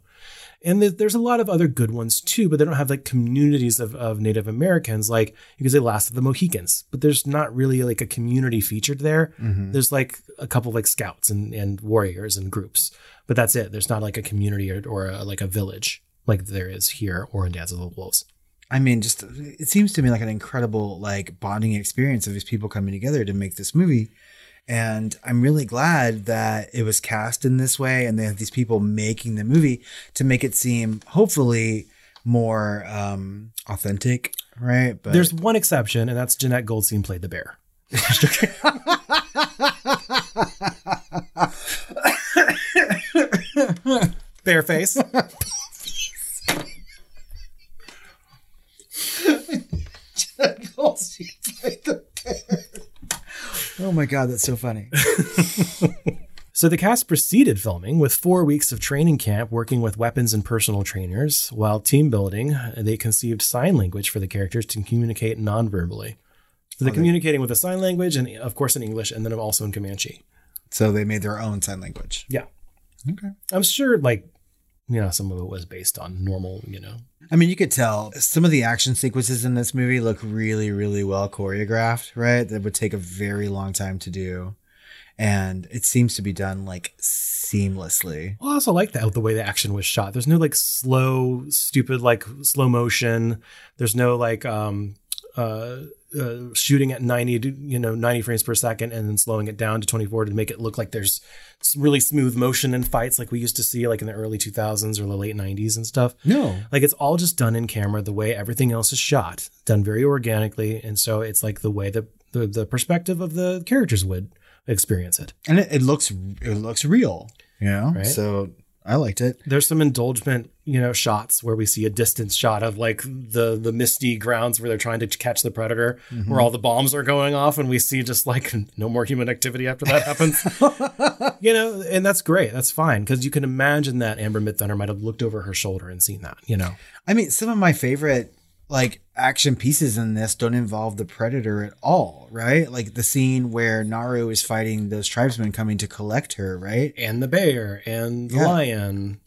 And there's a lot of other good ones too, but they don't have like communities of, of Native Americans, like you could say Last of the Mohicans, but there's not really like a community featured there. Mm-hmm. There's like a couple like scouts and, and warriors and groups, but that's it. There's not like a community or, or a, like a village like there is here or in Dances with Wolves. I mean, just it seems to me like an incredible like bonding experience of these people coming together to make this movie. And I'm really glad that it was cast in this way and they have these people making the movie to make it seem hopefully more um authentic, right? But There's one exception, and that's Jenette Goldstein played the bear. (laughs) Bareface. Oh my god, that's so funny. (laughs) So the cast proceeded filming with four weeks of training camp working with weapons and personal trainers. While team building, they conceived sign language for the characters to communicate non-verbally. So they're oh, Okay. communicating with a sign language and of course in English and then also in Comanche. So they made their own sign language. Yeah. Okay. I'm sure like you know, some of it was based on normal, you know. I mean, you could tell some of the action sequences in this movie look really, really well choreographed, right? That would take a very long time to do. And it seems to be done like seamlessly. Well, I also like that the way the action was shot. There's no like slow, stupid like slow motion. There's no like um uh, uh shooting at 90 you know 90 frames per second and then slowing it down to 24 to make it look like there's really smooth motion in fights like we used to see like in the early 2000s or the late 90s and stuff. No. Like it's all just done in camera the way everything else is shot, done very organically and so it's like the way that the the perspective of the characters would experience it. And it, it looks it looks real, you know? Right. So I liked it. there's some indulgent you know shots where we see a distance shot of like the the misty grounds where they're trying to catch the predator mm-hmm. where all the bombs are going off and we see just like (laughs) no more human activity after that happens. (laughs) You know and that's great. That's fine because you can imagine that amber Midthunder might have looked over her shoulder and seen that you know? I mean, some of my favorite like action pieces in this don't involve the predator at all, right? Like the scene where Naru is fighting those tribesmen coming to collect her, right? and the bear and the Yeah. lion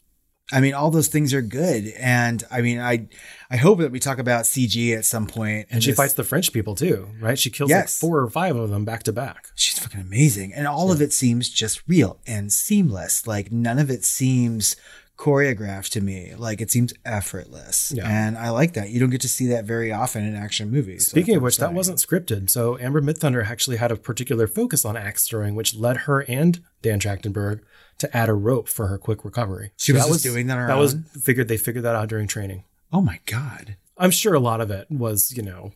I mean, all those things are good, and I mean, I I hope that we talk about CG at some point. and she this- fights the french people too right she kills Yes. like four or five of them back to back She's fucking amazing, and all of it seems just real and seamless. Like none of it seems choreographed to me. Like it seems effortless, Yeah. and I like that. You don't get to see that very often in action movies. Speaking thought of which, was that wasn't scripted. So Amber Midthunder actually had a particular focus on axe throwing, which led her and Dan Trachtenberg to add a rope for her quick recovery. She was just doing that on her That was figured. They figured that out during training. Oh my god. I'm sure a lot of it was, you know,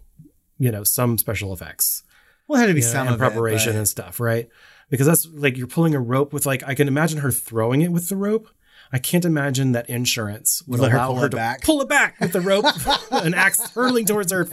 you know, some special effects Well, it had to be you know, some of preparation it, but- and stuff, right? Because that's like you're pulling a rope with like I can imagine her throwing it with the rope. I can't imagine that insurance would Let her allow pull her, to back. pull it back with the rope, (laughs) (laughs) an axe hurling towards her,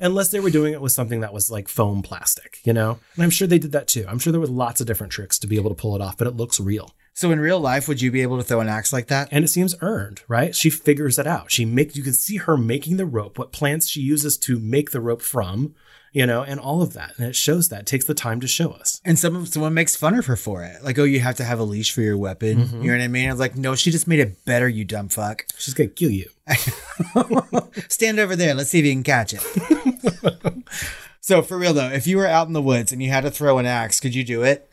unless they were doing it with something that was like foam plastic, you know. And I'm sure they did that too. I'm sure there were lots of different tricks to be able to pull it off, but it looks real So in real life, would you be able to throw an axe like that? and it seems earned, right? She figures it out. She make you can see her making the rope, what plants she uses to make the rope from, you know, and all of that, and it shows that. It takes the time to show us. And some someone makes fun of her for it. Like, oh, you have to have a leash for your weapon. Mm-hmm. You know what I mean? I was like, no, she just made it better, you dumb fuck. She's gonna kill you. (laughs) Stand over there. Let's see if you can catch it. (laughs) so for real though, if you were out in the woods and you had to throw an axe, could you do it?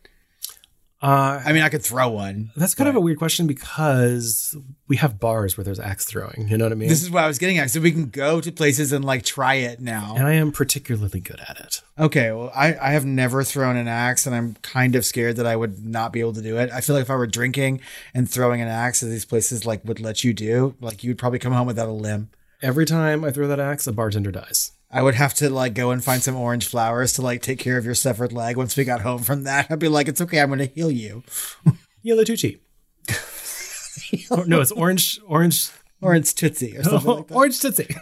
Uh, I mean, I could throw one. That's kind of a weird question because we have bars where there's axe throwing. You know what I mean? This is what I was getting at. So we can go to places and like try it now. and I am particularly good at it. Okay, well, I, I have never thrown an axe, and I'm kind of scared that I would not be able to do it. I feel like if I were drinking and throwing an axe at these places, like would let you do, like you'd probably come home without a limb. Every time I throw that axe, a bartender dies. I would have to like go and find some orange flowers to like take care of your severed leg. Once we got home from that, I'd be like, "It's okay, I'm going to heal you." (laughs) Yellow cheap. (laughs) Or- no, it's orange, orange, Orange tootsie or something like that. orange tootsie.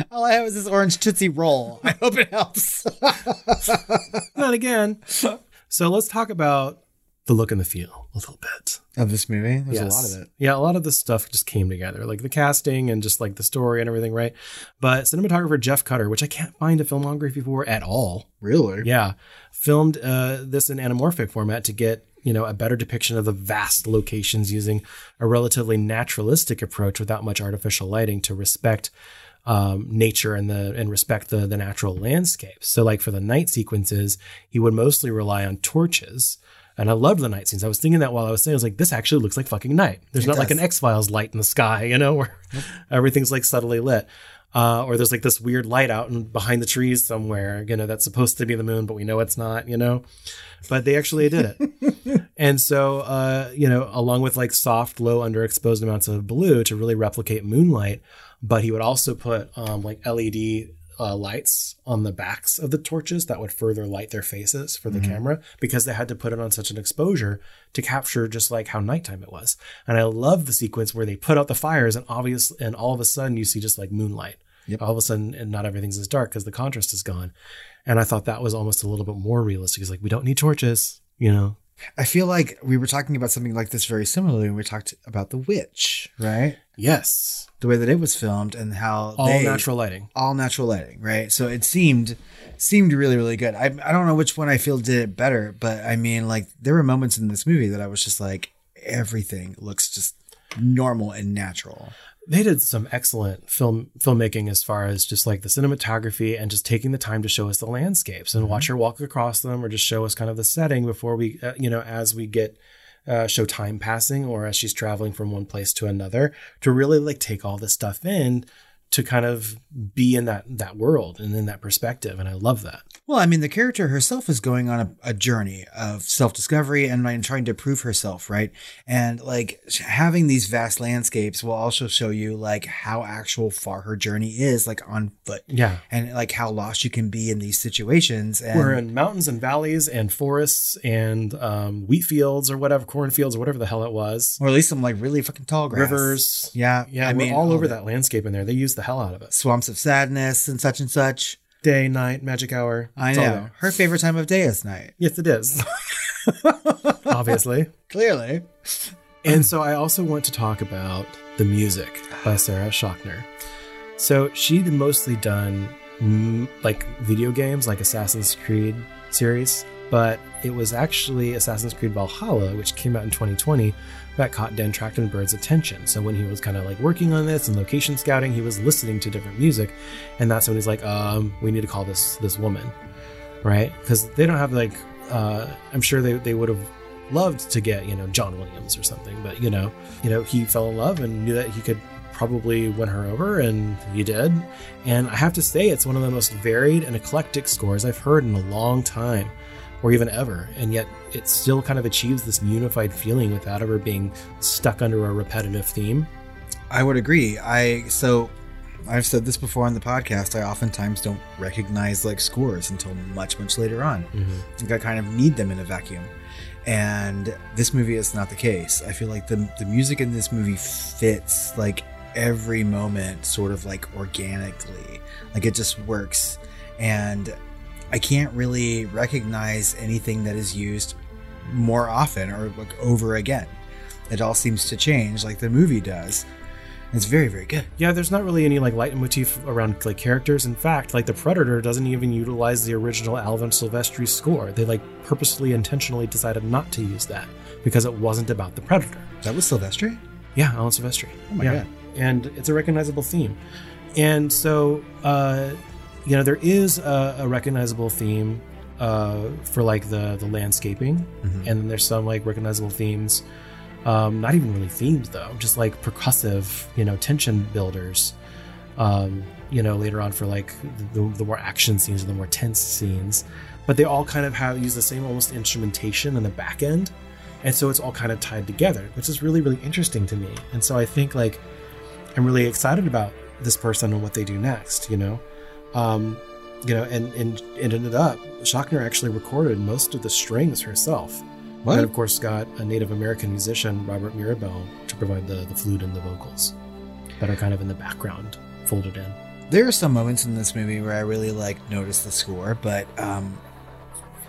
(laughs) All I have is this orange tootsie roll. I hope it helps. Not again. So let's talk about the look and the feel a little bit. of this movie, there's Yes. a lot of it. Yeah, a lot of this stuff just came together, like the casting and just like the story and everything, right? But cinematographer Jeff Cutter, which I can't find a filmography for at all, Really? yeah, filmed uh, this in anamorphic format to get you know a better depiction of the vast locations using a relatively naturalistic approach without much artificial lighting to respect um, nature and the and respect the the natural landscape. So like for the night sequences, he would mostly rely on torches. And I loved the night scenes. I was thinking that while I was saying, I was like, this actually looks like fucking night. There's not like an X Files light in the sky, you know, (laughs) where everything's like subtly lit. Uh, or there's like this weird light out and behind the trees somewhere, you know, that's supposed to be the moon, but we know it's not, you know. But they actually did it. (laughs) and so, uh, you know, along with like soft, low, underexposed amounts of blue to really replicate moonlight, but he would also put um, like LED uh, lights on the backs of the torches that would further light their faces for the camera because they had to put it on such an exposure to capture just like how nighttime it was. And I love the sequence where they put out the fires and obvious and all of a sudden you see just like moonlight. Yep. All of a sudden, and not everything's as dark because the contrast is gone. And I thought that was almost a little bit more realistic. It's like we don't need torches, you know. I feel like we were talking about something like this very similarly when we talked about The Witch, right? Yes, The way that it was filmed and how all they, natural lighting. all natural lighting, right? So it seemed seemed really really good. I I don't know which one I feel did it better, but I mean like there were moments in this movie that I was just like everything looks just normal and natural. they did some excellent film filmmaking as far as just like the cinematography and just taking the time to show us the landscapes and watch her walk across them or just show us kind of the setting before we uh, you know as we get uh, show time passing or as she's traveling from one place to another to really like take all this stuff in to kind of be in that that world and in that perspective and i love that Well, I mean, the character herself is going on a, a journey of self discovery and, and trying to prove herself, right? And like having these vast landscapes will also show you like how actual far her journey is, like on foot, yeah and like how lost you can be in these situations. And we're in mountains and valleys and forests and um, wheat fields or whatever cornfields or whatever the hell it was or at least some like really fucking tall grass. rivers Yeah, yeah I mean, all over that landscape in there they use the hell out of it swamps of sadness and such and such. day, night, magic hour. I know her favorite time of day is night. Yes, it is. (laughs) Obviously. Clearly, And so I also want to talk about the music by Sarah Schachner. So she'd mostly done mm, like video games, like Assassin's Creed series, but it was actually Assassin's Creed Valhalla, which came out in 2020, that caught Dan Trachtenberg's attention. So when he was kind of like working on this and location scouting, he was listening to different music, and that's when he's like, um, we need to call this this woman, right? Because they don't have like, uh, I'm sure they they would have loved to get you know John Williams or something, but you know, you know he fell in love and knew that he could probably win her over, and he did. And I have to say, it's one of the most varied and eclectic scores I've heard in a long time, or even ever, and yet it still kind of achieves this unified feeling without ever being stuck under a repetitive theme. I would agree. I so I've said this before on the podcast. I oftentimes don't recognize like scores until much much later on. Mm-hmm. Like I kind of need them in a vacuum. And this movie is not the case. I feel like the the music in this movie fits like every moment sort of like organically. Like it just works. And I can't really recognize anything that is used more often or like over again. It all seems to change like the movie does. It's very, very good. Yeah, there's not really any like leitmotif around like characters. In fact, like the Predator doesn't even utilize the original Alan Silvestri score. They like purposely, intentionally decided not to use that because it wasn't about the Predator. That was Silvestri? Yeah, Alan Silvestri. Oh my yeah. God. And it's a recognizable theme. And so, uh, you know, there is a, a recognizable theme uh, for like the the landscaping, and then there's some like recognizable themes. Um, not even really themes though, just like percussive, you know, tension builders. Um, you know, later on for like the, the more action scenes or the more tense scenes, but they all kind of have use the same almost instrumentation in the back end, and so it's all kind of tied together, which is really really interesting to me. And so I think like I'm really excited about this person and what they do next. You know, um, you know, and and and ended up Schachner actually recorded most of the strings herself. What? And of course, got a Native American musician, Robert Mirabal, to provide the the flute and the vocals that are kind of in the background, folded in. There are some moments in this movie where I really like notice the score, but um,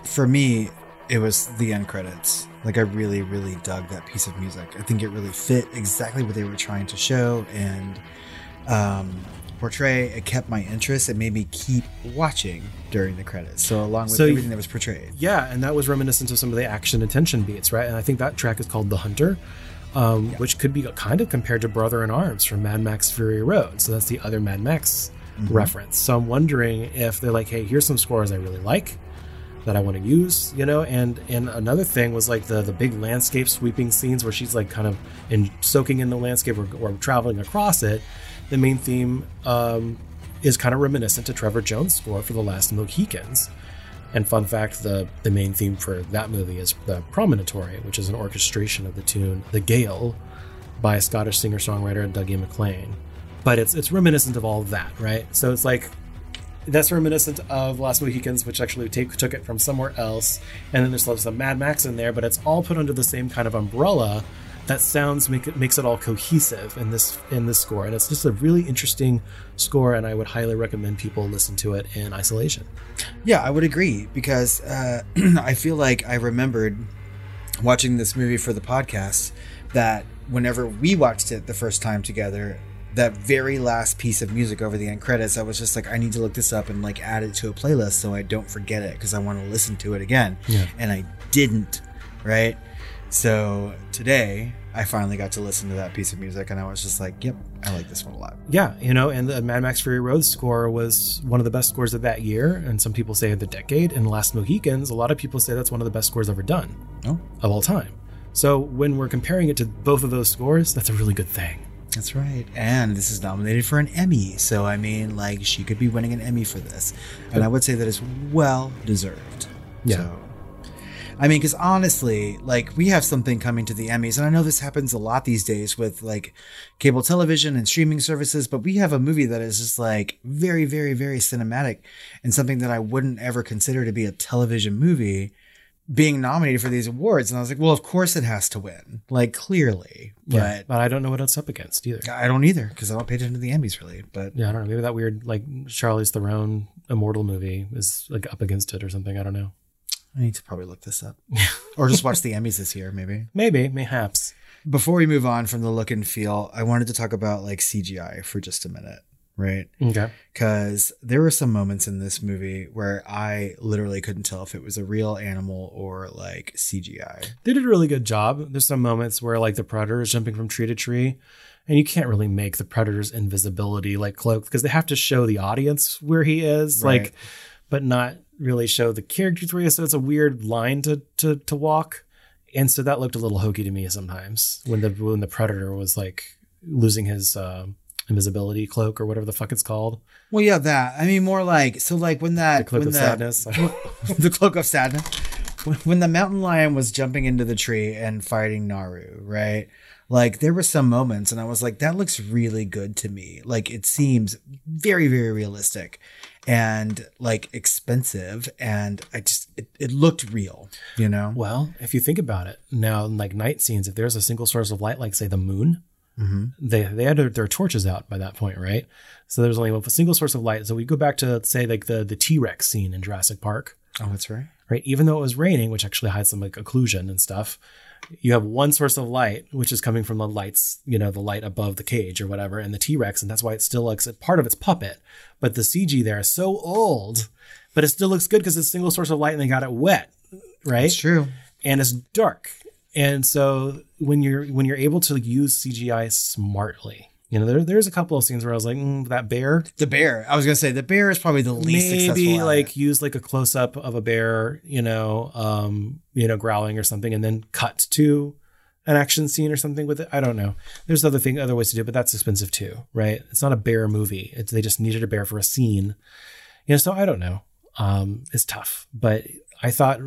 for me, it was the end credits. Like I really, really dug that piece of music. I think it really fit exactly what they were trying to show and um, portray. It kept my interest. It made me keep watching during the credits. So along with So everything that was portrayed. Yeah, and that was reminiscent of some of the action and tension beats, right? And I think that track is called "The Hunter," um, which could be kind of compared to "Brother in Arms" from Mad Max Fury Road. So that's the other Mad Max reference. So I'm wondering if they're like, "Hey, here's some scores I really like." that I want to use, you know, and and another thing was like the the big landscape sweeping scenes where she's like kind of in soaking in the landscape or, or traveling across it. The main theme um, is kind of reminiscent to Trevor Jones' score for The Last Mohicans. And fun fact, the the main theme for that movie is the Promontory, which is an orchestration of the tune "The Gale" by Scottish singer songwriter Dougie MacLean. But it's it's reminiscent of all of that, right? So it's like that's reminiscent of Last Mohicans, which actually take, took it from somewhere else. And then there's some Mad Max in there, but it's all put under the same kind of umbrella that sounds make it makes it all cohesive in this in this score. And it's just a really interesting score, and I would highly recommend people listen to it in isolation. Yeah, I would agree because uh, (clears throat) I feel like I remembered watching this movie for the podcast that whenever we watched it the first time together, that very last piece of music over the end credits, I was just like, I need to look this up and like add it to a playlist so I don't forget it because I want to listen to it again. Yeah. And I didn't, right? So today I finally got to listen to that piece of music and I was just like, yep, I like this one a lot. Yeah, you know, and the Mad Max Fury Road score was one of the best scores of that year, and some people say of the decade. And Last Mohicans, a lot of people say that's one of the best scores ever done Oh, of all time. So when we're comparing it to both of those scores, that's a really good thing. That's right. And this is nominated for an Emmy. So, I mean, like, she could be winning an Emmy for this. And I would say that is well deserved. Yeah. So, I mean, because honestly, like, we have something coming to the Emmys. And I know this happens a lot these days with, like, cable television and streaming services. But we have a movie that is just, like, very, very, very cinematic and something that I wouldn't ever consider to be a television movie being nominated for these awards. And I was like, well, of course it has to win. Like, clearly. But. but I don't know what it's up against either. I don't either because I don't pay attention to the Emmys really. But Yeah, I don't know. Maybe that weird like Charlize Theron immortal movie is like up against it or something. I don't know. I need to probably look this up (laughs) or just watch the Emmys this year, maybe. Maybe, mayhaps. Before we move on from the look and feel, I wanted to talk about like CGI for just a minute, right? Okay. Because there were some moments in this movie where I literally couldn't tell if it was a real animal or like CGI. They did a really good job. There's some moments where like the predator is jumping from tree to tree, and you can't really make the predator's invisibility like cloak because they have to show the audience where he is, Right. like, but not really show the character where he. So it's a weird line to to to walk, and so that looked a little hokey to me sometimes when the when the predator was like losing his uh, invisibility cloak or whatever the fuck it's called, Well, yeah, that. I mean, more like so, like when that the cloak when of the, sadness. (laughs) the cloak of sadness. When- When the mountain lion was jumping into the tree and fighting Naru, right? Like there were some moments, and I was like, "That looks really good to me. Like it seems very, very realistic, and like expensive, and I just it, it looked real, you know." Well, if you think about it, now like night scenes, if there's a single source of light, like say the moon, mm-hmm. they they had their, their torches out by that point, right? So there's only a single source of light. So we go back to say like the the T Rex scene in Jurassic Park, Oh, that's right. right? Even though it was raining, which actually hides some like occlusion and stuff, you have one source of light, which is coming from the lights, you know, the light above the cage or whatever, and the T Rex, and that's why it still looks part of its puppet. But the CG there is so old, but it still looks good because it's a single source of light and they got it wet, right? It's true. and it's dark. And so when you're when you're able to use CGI smartly, you know, there, there's a couple of scenes where I was like, mm, that bear, The bear. I was gonna say the bear is probably the least successful. maybe like use like a close up of a bear, you know, um, you know, growling or something, and then cut to an action scene or something with it. I don't know. There's other thing, other ways to do it, but that's expensive too, right? It's not a bear movie. It's they just needed a bear for a scene, you know. So I don't know. Um, it's tough, but I thought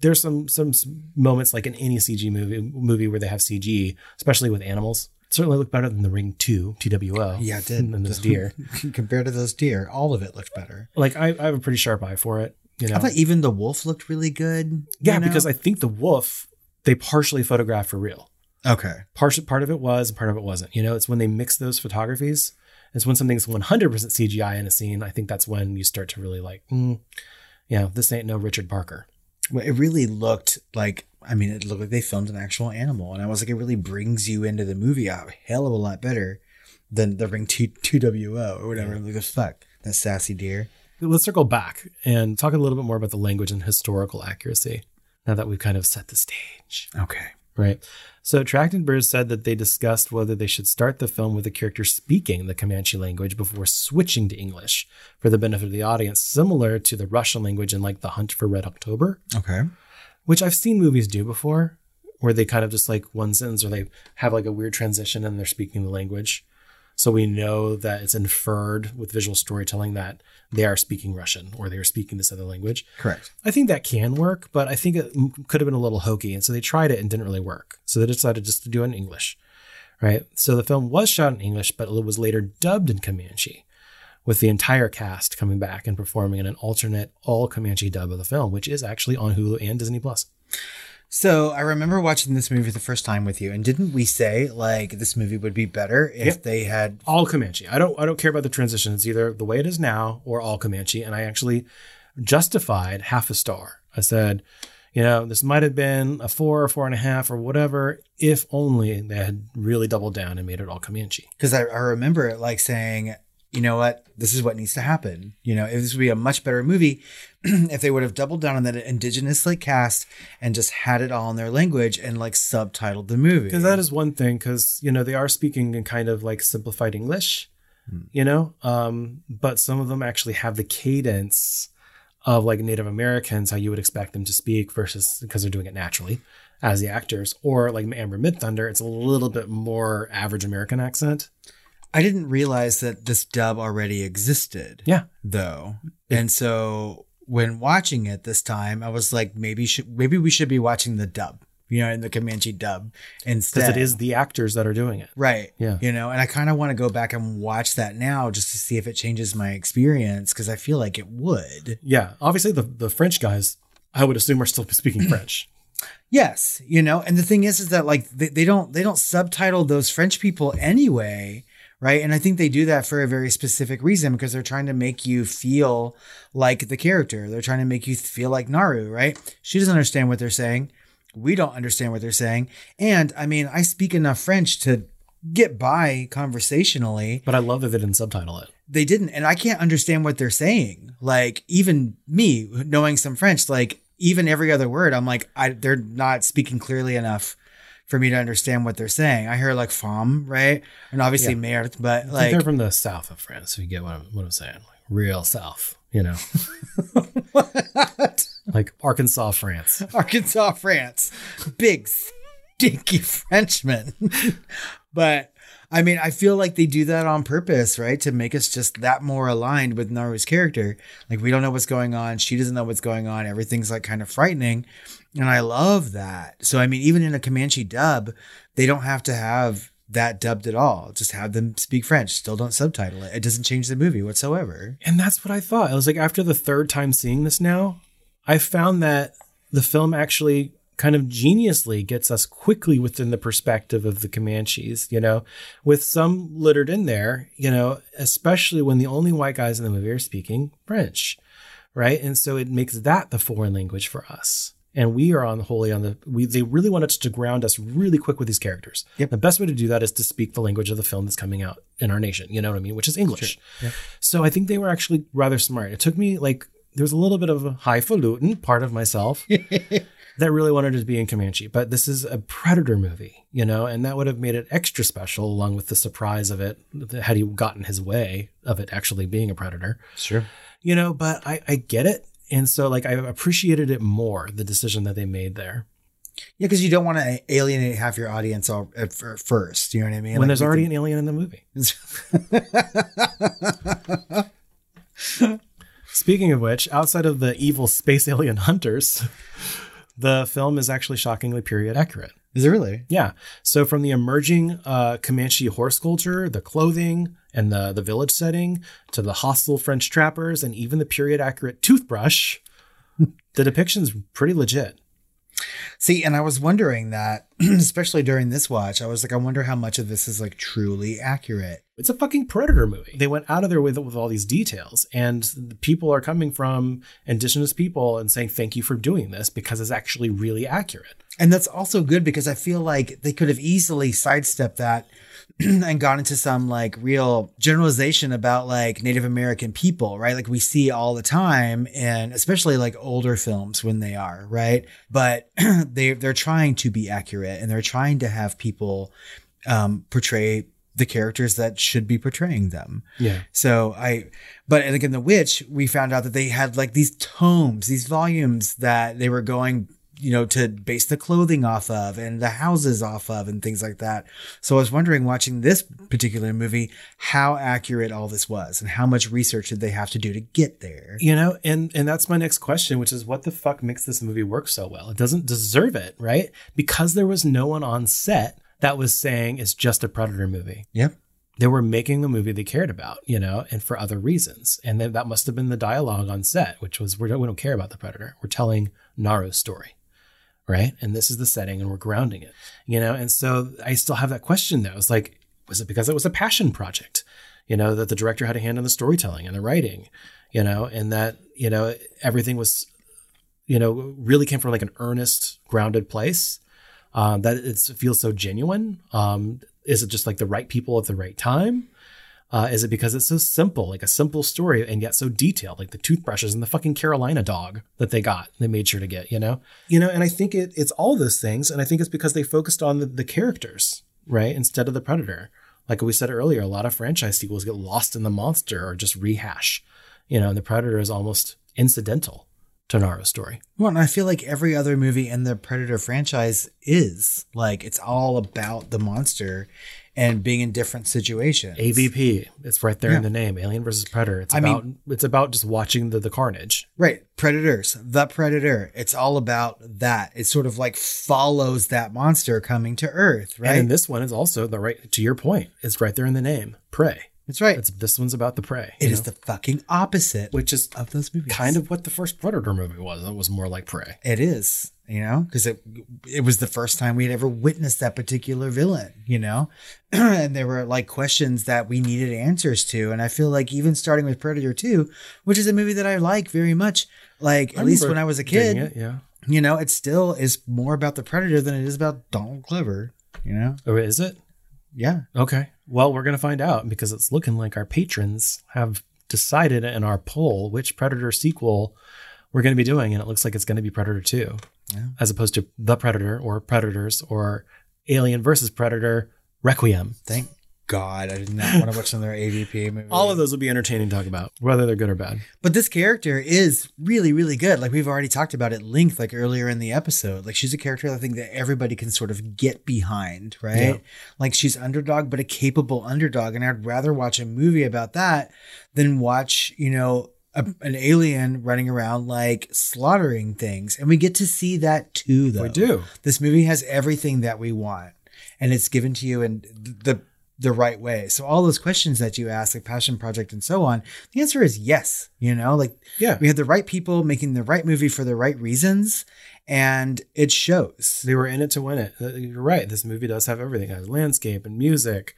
there's some some moments like in any CG movie movie where they have CG, especially with animals. Certainly looked better than the Ring Two TWO. yeah, it did. (laughs) than this deer. (laughs) compared to those deer, all of it looked better. Like I, I have a pretty sharp eye for it. You know, I thought even the wolf looked really good. Yeah, you know? because I think the wolf they partially photographed for real. okay, Part part of it was, and part of it wasn't. You know, it's when they mix those photographies. It's when something's 100% CGI in a scene. I think that's when you start to really like, mm, yeah, this ain't no Richard Parker. well, it really looked like. I mean, it looked like they filmed an actual animal, and I was like, it really brings you into the movie a hell of a lot better than the Ring Two Two WO or whatever. Like, the fuck that sassy deer. Let's circle back and talk a little bit more about the language and historical accuracy. Now that we've kind of set the stage. Okay. Right. So Trachtenberg said that they discussed whether they should start the film with the character speaking the Comanche language before switching to English for the benefit of the audience, similar to the Russian language in like The Hunt for Red October, Okay. Which I've seen movies do before, where they kind of just like one sentence or they have like a weird transition and they're speaking the language. So we know that it's inferred with visual storytelling that they are speaking Russian or they are speaking this other language. Correct. I think that can work, but I think it could have been a little hokey. And so they tried it and didn't really work. So they decided just to do it in English. Right. So the film was shot in English, but it was later dubbed in Comanche, with the entire cast coming back and performing in an alternate all Comanche dub of the film, which is actually on Hulu and Disney Plus. So I remember watching this movie the first time with you, and didn't we say like this movie would be better if Yep. they had? All Comanche. I don't I don't care about the transition. It's either the way it is now or all Comanche. And I actually justified half a star. I said, you know, this might have been a four or four and a half or whatever, if only they had really doubled down and made it all Comanche. Because I, I remember it like saying, you know what, this is what needs to happen. You know, this would be a much better movie (clears throat) if they would have doubled down on that indigenously cast and just had it all in their language and like subtitled the movie. Because that is one thing, because, you know, they are speaking in kind of like simplified English, you know, um, but some of them actually have the cadence of like Native Americans, how you would expect them to speak versus because they're doing it naturally as the actors, or like Amber Midthunder, it's a little bit more average American accent. I didn't realize that this dub already existed. Yeah. Though. And so when watching it this time, I was like, maybe should maybe we should be watching the dub, you know, in the Comanche dub instead. Because it is the actors that are doing it. Right. Yeah. You know, and I kind of want to go back and watch that now just to see if it changes my experience because I feel like it would. Yeah. Obviously, the, the French guys, I would assume, are still speaking (clears throat) French. Yes, you know, and the thing is, is that like they, they don't they don't subtitle those French people anyway, right? And I think they do that for a very specific reason because they're trying to make you feel like the character. They're trying to make you feel like Naru, right? She doesn't understand what they're saying. We don't understand what they're saying. And I mean, I speak enough French to get by conversationally. But I love that they didn't subtitle it. They didn't, and I can't understand what they're saying. Like even me knowing some French, like even every other word, I'm like, I they're not speaking clearly enough for me to understand what they're saying. I hear like femme, right? And obviously Yeah. merde, but like they're from the south of France, if you get what I'm, what I'm saying. Like real south, you know, (laughs) like Arkansas, France. (laughs) Arkansas, France. Big stinky Frenchman. (laughs) but I mean, I feel like they do that on purpose, right? To make us just that more aligned with Naru's character. Like we don't know what's going on. She doesn't know what's going on. Everything's like kind of frightening. And I love that. So I mean, even in a Comanche dub, they don't have to have that dubbed at all. Just have them speak French. Still don't subtitle it. It doesn't change the movie whatsoever. And that's what I thought. I was like, after the third time seeing this now, I found that the film actually kind of geniusly gets us quickly within the perspective of the Comanches, you know, with some littered in there, you know, especially when the only white guys in the movie are speaking French, right? And so it makes that the foreign language for us. And we are on wholly on the we they really wanted to ground us really quick with these characters. Yep. The best way to do that is to speak the language of the film that's coming out in our nation. You know what I mean? Which is English. So I think they were actually rather smart. It took me like there's a little bit of a highfalutin part of myself (laughs) that really wanted to be in Comanche, but this is a Predator movie, you know, and that would have made it extra special along with the surprise of it had he gotten his way of it actually being a Predator, Sure. you know. But I, I get it, and so like I appreciated it more the decision that they made there Yeah, because you don't want to alienate half your audience all at first. You know what I mean? when Like, there's already think- an alien in the movie. (laughs) Speaking of which, outside of the evil space (laughs) alien hunters, the film is actually shockingly period accurate. Is it really? Yeah. So from the emerging uh, Comanche horse culture, the clothing and the the village setting, to the hostile French trappers, and even the period accurate toothbrush, (laughs) the depiction's pretty legit. See, and I was wondering that, (clears throat) especially during this watch, I was like, I wonder how much of this is like truly accurate. It's a fucking predator movie. They went out of their way with all these details, and the people are coming from indigenous people and saying thank you for doing this because it's actually really accurate. And that's also good because I feel like they could have easily sidestepped that (clears throat) and got into some like real generalization about like Native American people, right? Like we see all the time and especially like older films when they are, right? But (clears throat) they they're trying to be accurate and they're trying to have people um portray the characters that should be portraying them. Yeah. So I, but like in The Witch, we found out that they had like these tomes, these volumes that they were going, you know, to base the clothing off of and the houses off of and things like that. So I was wondering watching this particular movie, how accurate all this was and how much research did they have to do to get there? You know, and and that's my next question, which is what the fuck makes this movie work so well? It doesn't deserve it, right? Because there was no one on set that was saying it's just a predator movie. Yep. they were making the movie they cared about, you know, and for other reasons. And then that must have been the dialogue on set, which was we don't, we don't care about the predator. We're telling Naru's story, right? And this is the setting, and we're grounding it, you know. And so I still have that question though. It's like, was it because it was a passion project, you know, that the director had a hand in the storytelling and the writing, you know, and that you know everything was, you know, really came from like an earnest, grounded place. Um, that it feels so genuine. Um, is it just like the right people at the right time? Uh, is it because it's so simple, like a simple story, and yet so detailed, like the toothbrushes and the fucking Carolina dog that they got, they made sure to get, you know, you know, and I think it, it's all those things, and I think it's because they focused on the, the characters, right, instead of the predator. Like we said earlier, a lot of franchise sequels get lost in the monster or just rehash, you know, and the predator is almost incidental to Naru's story. Well, and I feel like every other movie in the Predator franchise is like it's all about the monster and being in different situations. AVP, it's right there Yeah. in the name, Alien versus Predator. It's I about mean- it's about just watching the the carnage. Right. Predators, the Predator. It's all about that. It sort of like follows that monster coming to Earth, right? And this one is also the right to your point. It's right there in the name, prey. That's right. It's this one's about the prey. It is know? the fucking opposite which is of those movies. kind of what the first Predator movie was. It was more like prey. It is, you know, because it it was the first time we had ever witnessed that particular villain, you know, (clears throat) and there were like questions that we needed answers to, and I feel like even starting with Predator Two, which is a movie that I like very much, like at least when I was a kid, it, yeah. you know, it still is more about the Predator than it is about Donald Glover, you know, Oh, is it? yeah. Okay. Well, we're gonna find out because it's looking like our patrons have decided in our poll which Predator sequel we're gonna be doing, and it looks like it's gonna be Predator Two, Yeah. as opposed to The Predator or Predators or Alien versus Predator Requiem. Thank God, I did not want to watch another AVP movie. All of those will be entertaining to talk about, whether they're good or bad. But this character is really, really good. Like we've already talked about at length, like earlier in the episode. Like she's a character I think that everybody can sort of get behind, right? Yeah. Like she's underdog, but a capable underdog. And I'd rather watch a movie about that than watch, you know, a, an alien running around like slaughtering things. And we get to see that too, though. We do. This movie has everything that we want, and it's given to you And the the right way. So all those questions that you ask, like passion project and so on, the answer is yes. You know, like Yeah. we had the right people making the right movie for the right reasons, and it shows. They were in it to win it. Uh, You're right. This movie does have everything. It has landscape and music,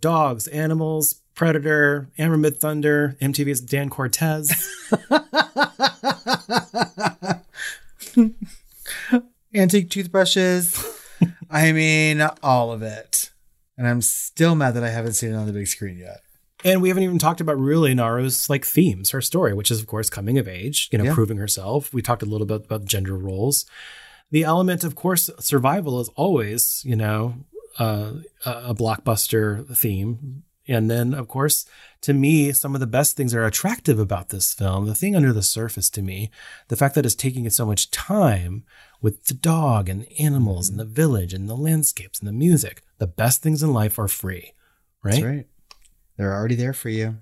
dogs, animals, Predator, Amber Midthunder, MTV's Dan Cortez. (laughs) (laughs) Antique toothbrushes. I mean, all of it. And I'm still mad that I haven't seen it on the big screen yet. and we haven't even talked about really Naru's like themes, her story, which is of course coming of age, you know, Yeah. proving herself. We talked a little bit about gender roles. The element, of course, survival is always, you know, uh, a a blockbuster theme. And then, of course, to me, some of the best things are attractive about this film. The thing under the surface to me, the fact that it's taking it so much time with the dog and the animals and the village and the landscapes and the music. The best things in life are free, right? That's right. They're already there for you.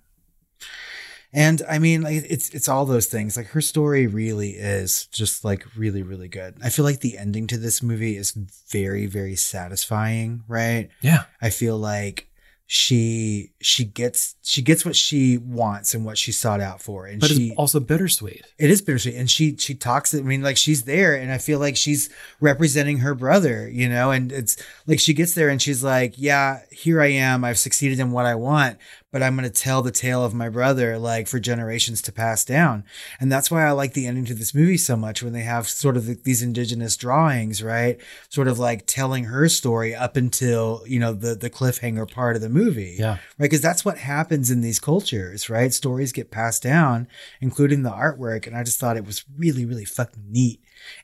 And I mean, like it's it's all those things. Like her story really is just like really really good. I feel like the ending to this movie is very very satisfying, right? Yeah. I feel like she she gets she gets what she wants and what she sought out for, and But she it's also bittersweet. it is bittersweet. And she she talks i mean like she's there and i feel like she's representing her brother you know? And it's like she gets there and she's like yeah here i am. I've succeeded in what i want but i'm going to tell the tale of my brother like for generations to pass down and that's why i like the ending to this movie so much when they have sort of these indigenous drawings right sort of like telling her story up until you know the the cliffhanger part of the movie Yeah. right? Because that's what happens in these cultures, right? Stories get passed down, including the artwork. And I just thought it was really, really fucking neat.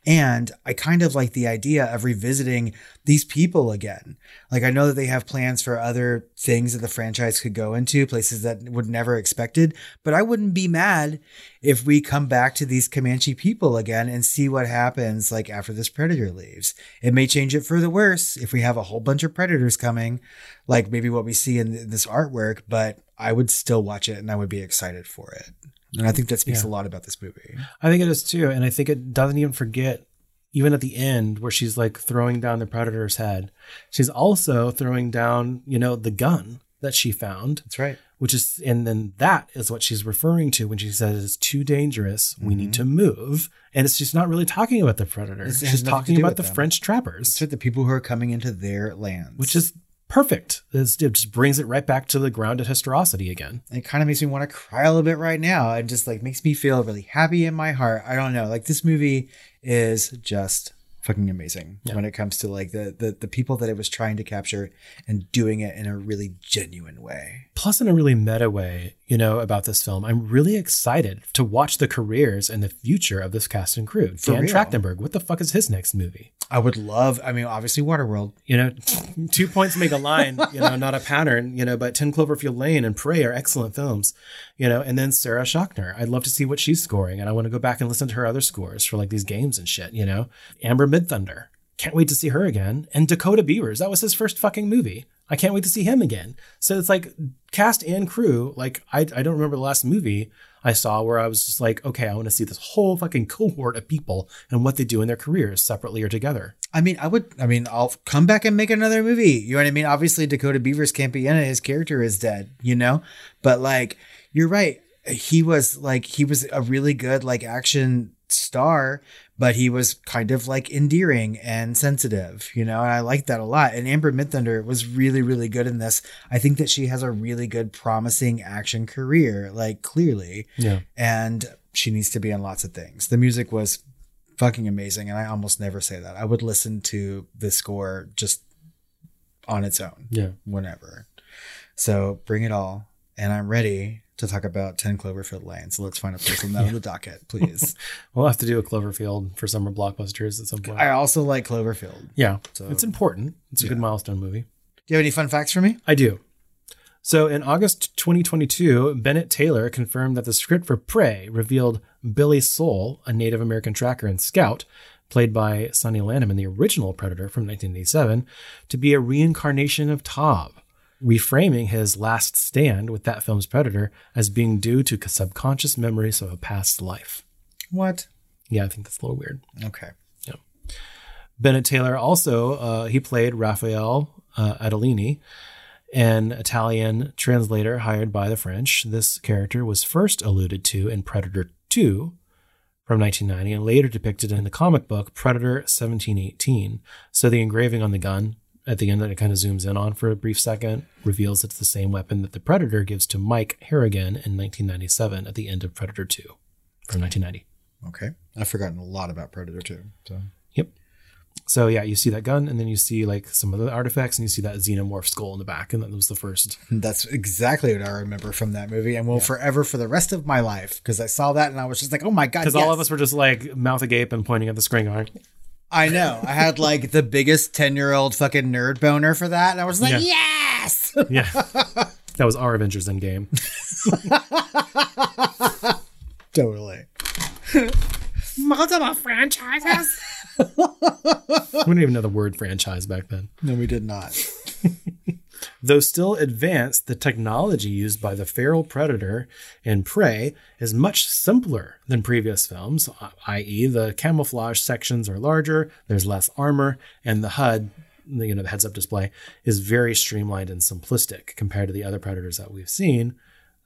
And I kind of like the idea of revisiting these people again. Like, I know that they have plans for other things that the franchise could go into, places that would never expected, but I wouldn't be mad if we come back to these Comanche people again and see what happens like after this predator leaves. It may change it for the worse if we have a whole bunch of predators coming, like maybe what we see in this artwork, but I would still watch it and I would be excited for it. And I think that speaks Yeah. a lot about this movie. I think it is too. And I think it doesn't even forget, even at the end where she's like throwing down the predator's head, she's also throwing down, you know, the gun that she found, That's right. which is, and then that is what she's referring to when she says it's too dangerous. We need to move. And it's just not really talking about the predator. Mm-hmm. It has She's talking about the them. French trappers, It's the people who are coming into their lands, which is perfect. It's, it just brings it right back to the grounded historicity again. it kind of makes me want to cry a little bit right now. It just like makes me feel really happy in my heart. I don't know. Like this movie is just fucking amazing Yeah. when it comes to like the, the the people that it was trying to capture and doing it in a really genuine way. Plus, in a really meta way, you know, about this film, I'm really excited to watch the careers and the future of this cast and crew. For Dan real. Trachtenberg, what the fuck is his next movie? I would love. I mean, obviously, Waterworld. You know, (laughs) two points make a line, you know, not a pattern, you know, but 10 Cloverfield Lane and Prey are excellent films, you know, and then Sarah Schachner. I'd love to see what she's scoring. And I want to go back and listen to her other scores for like these games and shit, you know. Amber Midthunder. Can't wait to see her again. And Dakota Beavers. That was his first fucking movie. I can't wait to see him again. So it's like cast and crew. Like, I, I don't remember the last movie I saw where I was just like, okay, I want to see this whole fucking cohort of people and what they do in their careers separately or together. I mean, I would. I mean, I'll come back and make another movie. You know what I mean? Obviously, Dakota Beavers can't be in it. His character is dead. You know, but like, you're right. He was like, he was a really good like action star, but he was kind of like endearing and sensitive. You know, and I like that a lot. And Amber Midthunder was really, really good in this. I think that she has a really good, promising action career. Like clearly, Yeah. and she needs to be in lots of things. The music was fucking amazing, and I almost never say that. I would listen to the score just on its own, Yeah. whenever. So bring it all, and I'm ready to talk about Ten Cloverfield Lane. So let's find a place on that on the (laughs) docket, please. (laughs) We'll have to do a Cloverfield for summer blockbusters at some point. I also like Cloverfield. yeah, So- it's important. It's a good milestone movie. Do you have any fun facts for me? I do. So in August 2022, Bennett Taylor confirmed that the script for Prey revealed Billy Sole, a Native American tracker and scout, played by Sonny Landham in the original Predator from 1987, to be a reincarnation of Tob, reframing his last stand with that film's Predator as being due to subconscious memories of a past life. What? Yeah, I think that's a little weird. Okay. Yeah. Bennett Taylor also uh, he played Raphael uh, Adolini, an Italian translator hired by the French. This character was first alluded to in Predator 2 from 1990 and later depicted in the comic book Predator 1718. So the engraving on the gun at the end that it kind of zooms in on for a brief second reveals it's the same weapon that the Predator gives to Mike Harrigan in 1997 at the end of Predator 2 from 1990. Okay. I've forgotten a lot about Predator 2. So Yep. So yeah, you see that gun, and then you see like some of the artifacts, and you see that xenomorph skull in the back, and that was the first. (laughs) that's exactly what I remember from that movie, and will forever for the rest of my life because I saw that and I was just like, oh my god! Because all of us were just like mouth agape and pointing at the screen, going, I know. I had like the biggest 10 year old fucking nerd boner for that. And I was like, Yeah. yes. "Yeah." (laughs) that was our Avengers Endgame. (laughs) totally. Multiple franchises? we didn't even know the word franchise back then. No, we did not. (laughs) Though still advanced, the technology used by the feral predator in Prey is much simpler than previous films, uh, i.e., the camouflage sections are larger, there's less armor, and the HUD, you know, the heads up display, is very streamlined and simplistic compared to the other predators that we've seen,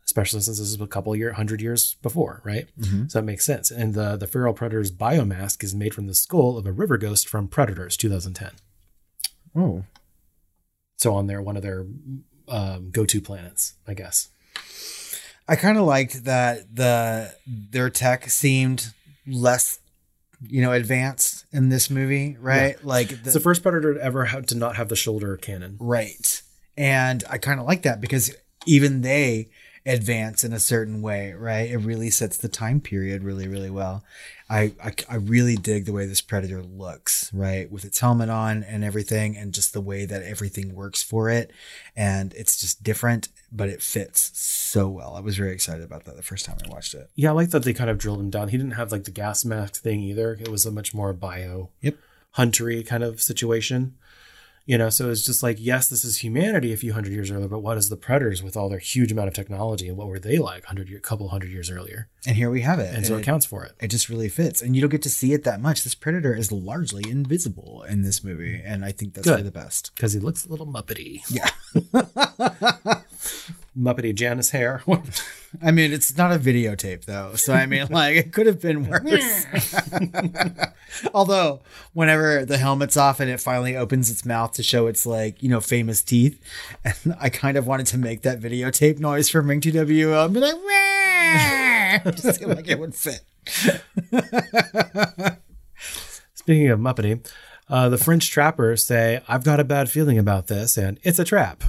especially since this is a couple year, hundred years before, right? Mm-hmm. So that makes sense. And the, the feral predator's biomask is made from the skull of a river ghost from Predators 2010. Oh. So on their one of their um, go-to planets, I guess. I kind of liked that the their tech seemed less, you know, advanced in this movie, right? Like the, It's the first predator to ever have to not have the shoulder cannon. Right. And I kind of like that because even they advance in a certain way, right? It really sets the time period really, really well. I, I, I really dig the way this predator looks, right? With its helmet on and everything, and just the way that everything works for it. And it's just different, but it fits so well. I was very excited about that the first time I watched it. Yeah, I like that they kind of drilled him down. He didn't have like the gas mask thing either. It was a much more bio Yep. huntery kind of situation. You know, so it's just like, yes, this is humanity a few hundred years earlier, but what is the predators with all their huge amount of technology and what were they like hundred year, couple hundred years earlier? And here we have it. And so it it, counts for it. it just really fits. And you don't get to see it that much. This predator is largely invisible in this movie. And I think that's for the best. Because he looks a little muppety. Yeah. (laughs) (laughs) Muppety Janice hair. (laughs) I mean, it's not a videotape though, so I mean, (laughs) like it could have been worse. (laughs) Although, whenever the helmet's off and it finally opens its mouth to show its like you know famous teeth, and I kind of wanted to make that videotape noise from Ring TWO, and be like, "Wah!" just feel like it would fit. Speaking of Muppety, uh, the French trappers say, I've got a bad feeling about this, and it's a trap.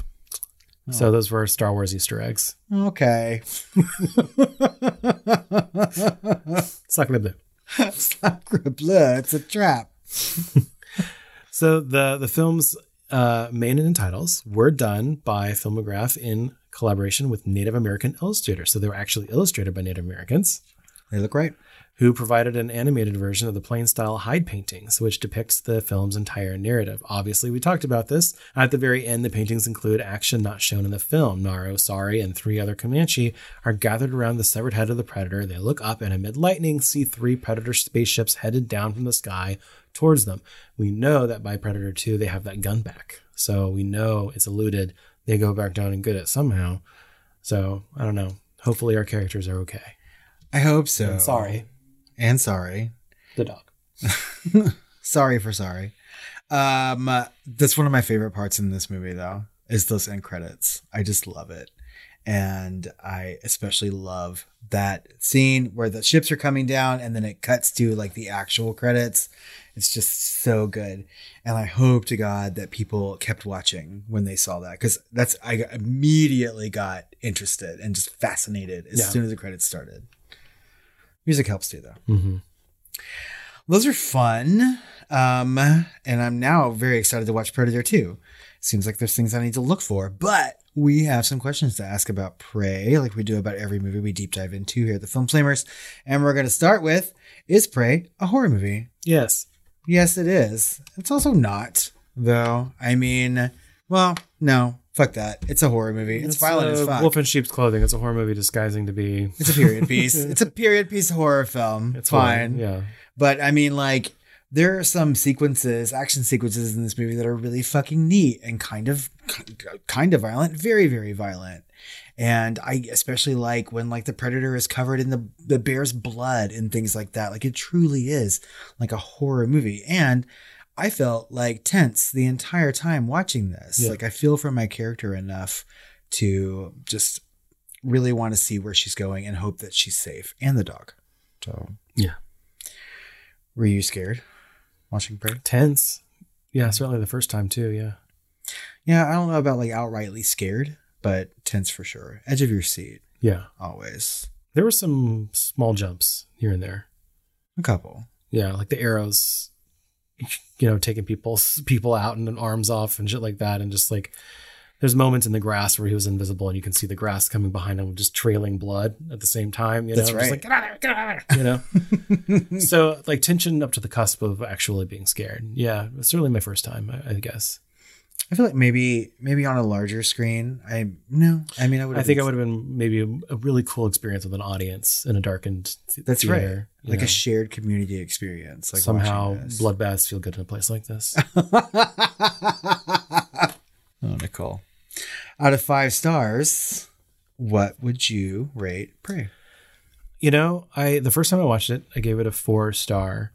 So those were Star Wars Easter eggs. Okay, Sacre bleu. Sacre bleu, it's a trap. (laughs) So the the film's uh, main and titles were done by Filmograph in collaboration with Native American illustrators. So they were actually illustrated by Native Americans They look great. Who provided an animated version of the plain style hide paintings, which depicts the film's entire narrative. Obviously, we talked about this. At the very end, the paintings include action not shown in the film. Naru, Sarii, and three other Comanche are gathered around the severed head of the predator. They look up and amid lightning see three predator spaceships headed down from the sky towards them. We know that by Predator 2, they have that gun back. So we know it's eluded. they go back down and get it somehow. So I don't know. Hopefully, our characters are okay. I hope so. Sorry, and sorry. the dog. (laughs) sorry for sorry. Um, that's one of my favorite parts in this movie, though, is those end credits. I just love it, and I especially love that scene where the ships are coming down, and then it cuts to like the actual credits. It's just so good, and I hope to God that people kept watching when they saw that because that's I immediately got interested and just fascinated as Yeah. soon as the credits started. Music helps too, though Mm-hmm. those are fun. Um, and I'm now very excited to watch Predator 2. Seems like there's things I need to look for, but we have some questions to ask about Prey, like we do about every movie we deep dive into here at the Film Flamers. And we're going to start with Is Prey a horror movie? Yes. Yes, it is. It's also not, though. I mean, well, no, fuck that. It's a horror movie. It's, violent uh, as fuck. Wolf in sheep's clothing. It's a horror movie disguising to be. it's a period (laughs) piece. it's a period piece horror film. It's It's fine. horror, Yeah. But I mean, like, there are some sequences, action sequences in this movie that are really fucking neat and kind of, kind of violent, very, very violent. And I especially like when like the predator is covered in the the bear's blood and things like that. Like it truly is like a horror movie. And I felt like tense the entire time watching this. Yeah. Like I feel for my character enough to just really want to see where she's going and hope that she's safe and the dog. So Yeah. were you scared watching Prey? Tense. Yeah, certainly the first time too. Yeah. Yeah, I don't know about like outrightly scared, but tense for sure. Edge of your seat, Yeah. always. There were some small jumps here and there. A couple. Yeah, like the arrows, you know, taking people's people out and arms off and shit like that, and just like there's moments in the grass where he was invisible and you can see the grass coming behind him, just trailing blood at the same time. You know, That's Just right. like, get out of there, get out of there, you know. (laughs) so like tension up to the cusp of actually being scared. Yeah, certainly my first time, I, I guess. I feel like maybe maybe on a larger screen. I no. I mean, I would. I think I would have been maybe a, a really cool experience with an audience in a darkened th- That's theater, right. Like know. a shared community experience. Like somehow bloodbaths feel good in a place like this. (laughs) oh, Nicole. Out of five stars, what would you rate Prey? you know, I the first time I watched it, I gave it a four star.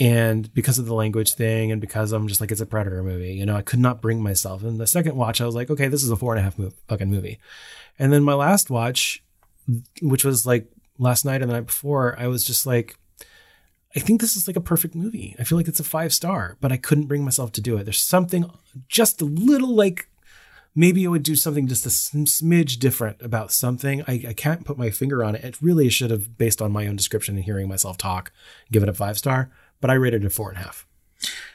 And because of the language thing, and because I'm just like it's a predator movie, you know, I could not bring myself. And the second watch, I was like, okay, this is a four and a half fucking movie. And then my last watch, which was like last night and the night before, I was just like, I think this is like a perfect movie. I feel like it's a five star, but I couldn't bring myself to do it. There's something just a little like maybe it would do something just a smidge different about something. I, I can't put my finger on it. It really should have, based on my own description and hearing myself talk, give it a five star, but I rated it a four and a half.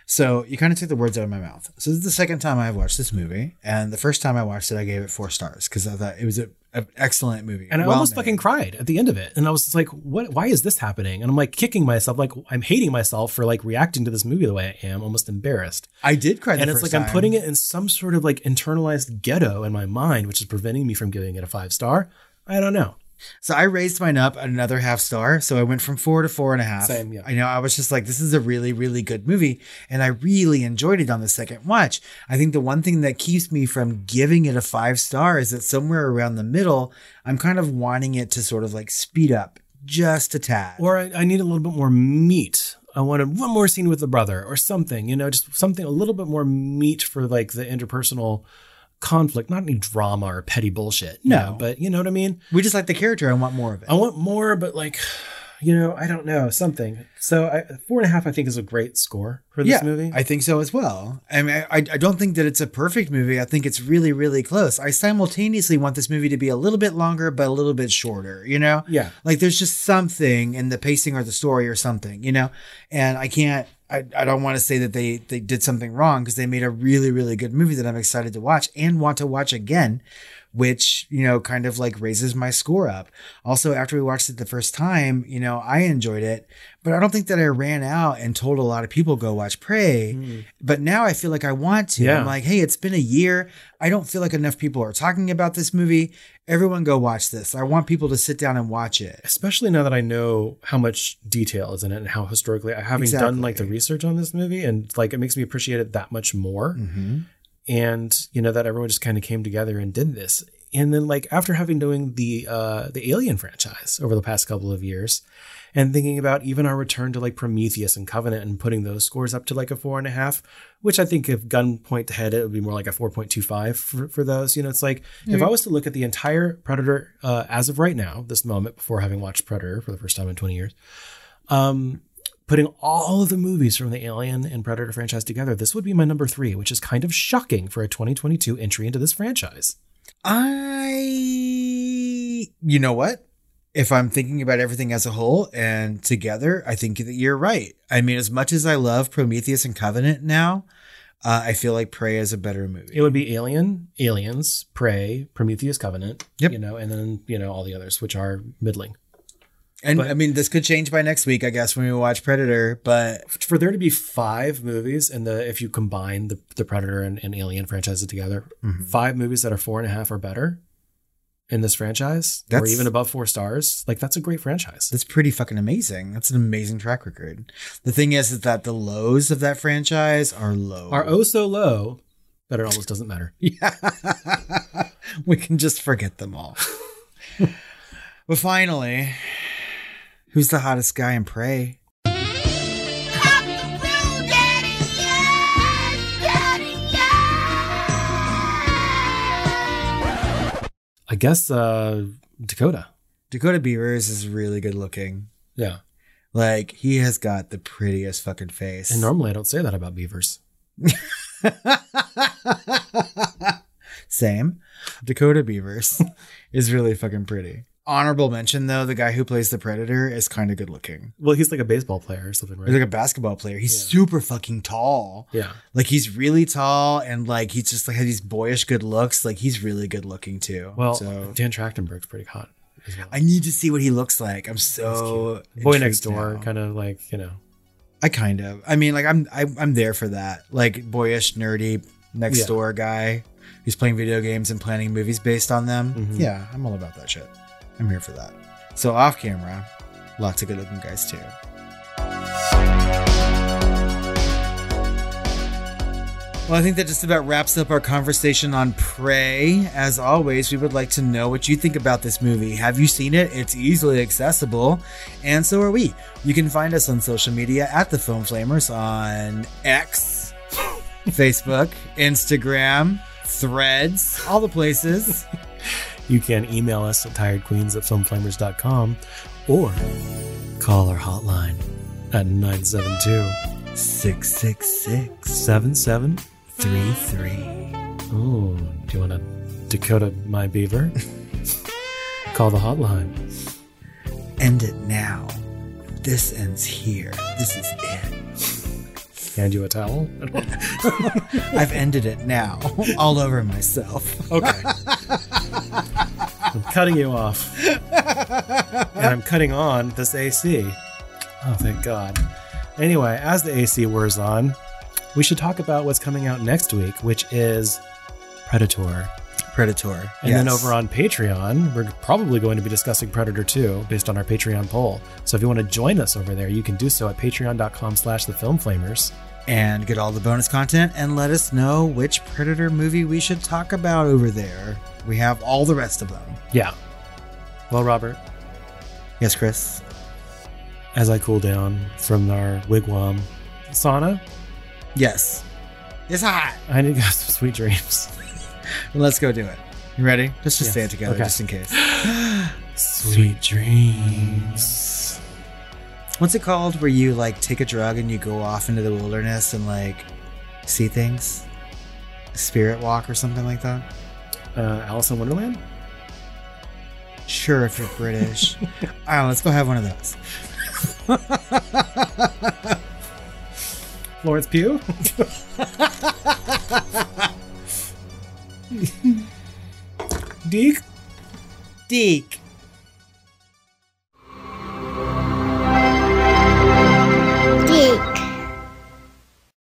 So you kind of took the words out of my mouth. So this is the second time I've watched this movie, and the first time I watched it, I gave it four stars because I thought it was a, an excellent movie. And I Well almost made. fucking cried at the end of it. And I was just like, what, why is this happening? And I'm like kicking myself, like I'm hating myself for like reacting to this movie the way I am, almost embarrassed. I did cry. The and it's like I'm putting it in some sort of like internalized ghetto in my mind, which is preventing me from giving it a five star. I don't know. So I raised mine up another half star. So I went from four to four and a half. Same, yeah. I know I was just like, this is a really, really good movie. And I really enjoyed it on the second watch. I think the one thing that keeps me from giving it a five star is that somewhere around the middle, I'm kind of wanting it to sort of like speed up just a tad. Or I, I need a little bit more meat. I wanted one more scene with the brother or something, you know, just something a little bit more meat for like the interpersonal conflict, not any drama or petty bullshit. No. know, but you know what I mean? we just like the character. I want more of it. I want more, but like, you know, I don't know, something. So I, four and a half, I think, is a great score for this movie. I think so as well. I mean, I, I don't think that it's a perfect movie. I think it's really, really close. I simultaneously want this movie to be a little bit longer, but a little bit shorter, you know? Yeah. Like there's just something in the pacing or the story or something, you know? And I can't, I, I don't want to say that they, they did something wrong because they made a really, really good movie that I'm excited to watch and want to watch again which you know kind of like raises my score up. Also after we watched it the first time you know i enjoyed it but i don't think that i ran out and told a lot of people go watch prey. But now i feel like i want to. Yeah. i'm like hey it's been a year. I don't feel like enough people are talking about this movie. Everyone go watch this. I want people to sit down and watch it. Especially now that I know how much detail is in it and how historically, i having done like the research on this movie, and like it makes me appreciate it that much more. mm-hmm. And you know that everyone just kind of came together and did this. And then like after having doing the uh the alien franchise over the past couple of years and thinking about even our return to like prometheus and covenant and putting those scores up to like a four and a half which i think if gun point to head it would be more like a 4.25 for, for those. You know it's like if i was to look at the entire predator uh, as of right now this moment before having watched predator for the first time in 20 years um putting all of the movies from the Alien and Predator franchise together, this would be my number three, which is kind of shocking for a 2022 entry into this franchise. I, you know what? If I'm thinking about everything as a whole and together, I think that you're right. I mean, as much as I love Prometheus and Covenant now, uh, I feel like Prey is a better movie. It would be Alien, Aliens, Prey, Prometheus, Covenant, Yep. you know, and then you know all the others, which are middling. And but- I mean, this could change by next week, I guess, when we watch Predator. But For there to be five movies, and the if you combine the the Predator and, and Alien franchises together, Mm-hmm. five movies that are four and a half or better in this franchise, or That's- even above four stars, like that's a great franchise. that's pretty fucking amazing. That's an amazing track record. The thing is, is that the lows of that franchise are low. Are oh so low that it almost doesn't matter. (laughs) Yeah. (laughs) we can just forget them all. (laughs) but finally, who's the hottest guy in Prey? I guess uh Dakota. Dakota Beavers is really good looking. Yeah. Like he has got the prettiest fucking face. And normally I don't say that about beavers. (laughs) Same. Dakota Beavers (laughs) is really fucking pretty. Honorable mention though, the guy who plays the Predator is kind of good looking. Well, he's like a baseball player or something, right? He's like a basketball player. He's super fucking tall. yeah. Like he's really tall and like he's just like has these boyish good looks. Like he's really good looking too. Well, so Dan Trachtenberg's pretty hot. Well. I need to see what he looks like. I'm so Boy next door, kind of like you know. I kind of. I mean, like I'm I, I'm there for that. Like boyish, nerdy next Yeah. door guy who's playing video games and planning movies based on them. Mhm. Yeah, I'm all about that shit. I'm here for that. So off camera, lots of good looking guys too. Well, I think that just about wraps up our conversation on Prey. As always, we would like to know what you think about this movie. Have you seen it? It's easily accessible, and so are we. You can find us on social media at the Film Flamers on X, (laughs) Facebook, Instagram, Threads, all the places. (laughs) You can email us at tiredqueens at filmflamers.com or call our hotline at 972 666 7733. Oh, do you want to Dakota my beaver? (laughs) call the hotline. End it now. This ends here. This is it. Hand you a towel? (laughs) I've ended it now. (laughs) All over myself. Okay. I'm cutting you off. and I'm cutting on this AC. Oh, thank God. Anyway, as the AC wears on, we should talk about what's coming out next week, which is Predator. Predator. And then over on Patreon, we're probably going to be discussing Predator 2 based on our Patreon poll. So if you want to join us over there, you can do so at patreon.com slash the film flamers. and get all the bonus content and let us know which Predator movie we should talk about over there. We have all the rest of them. Yeah. Well, Robert, Yes, Chris. as I cool down from our wigwam sauna, Yes. It's hot. I need to go some sweet dreams. (laughs) (laughs) Let's go do it. You ready? Let's just Yes. say it together, Okay. just in case. (gasps) Sweet dreams. What's it called where you like take a drug and you go off into the wilderness and like see things? Spirit walk or something like that? Uh, Alice in Wonderland? Sure, if you're British. (laughs) All right, let's go have one of those. Florence Pugh? (laughs) (laughs) Dick. Dick. Dick.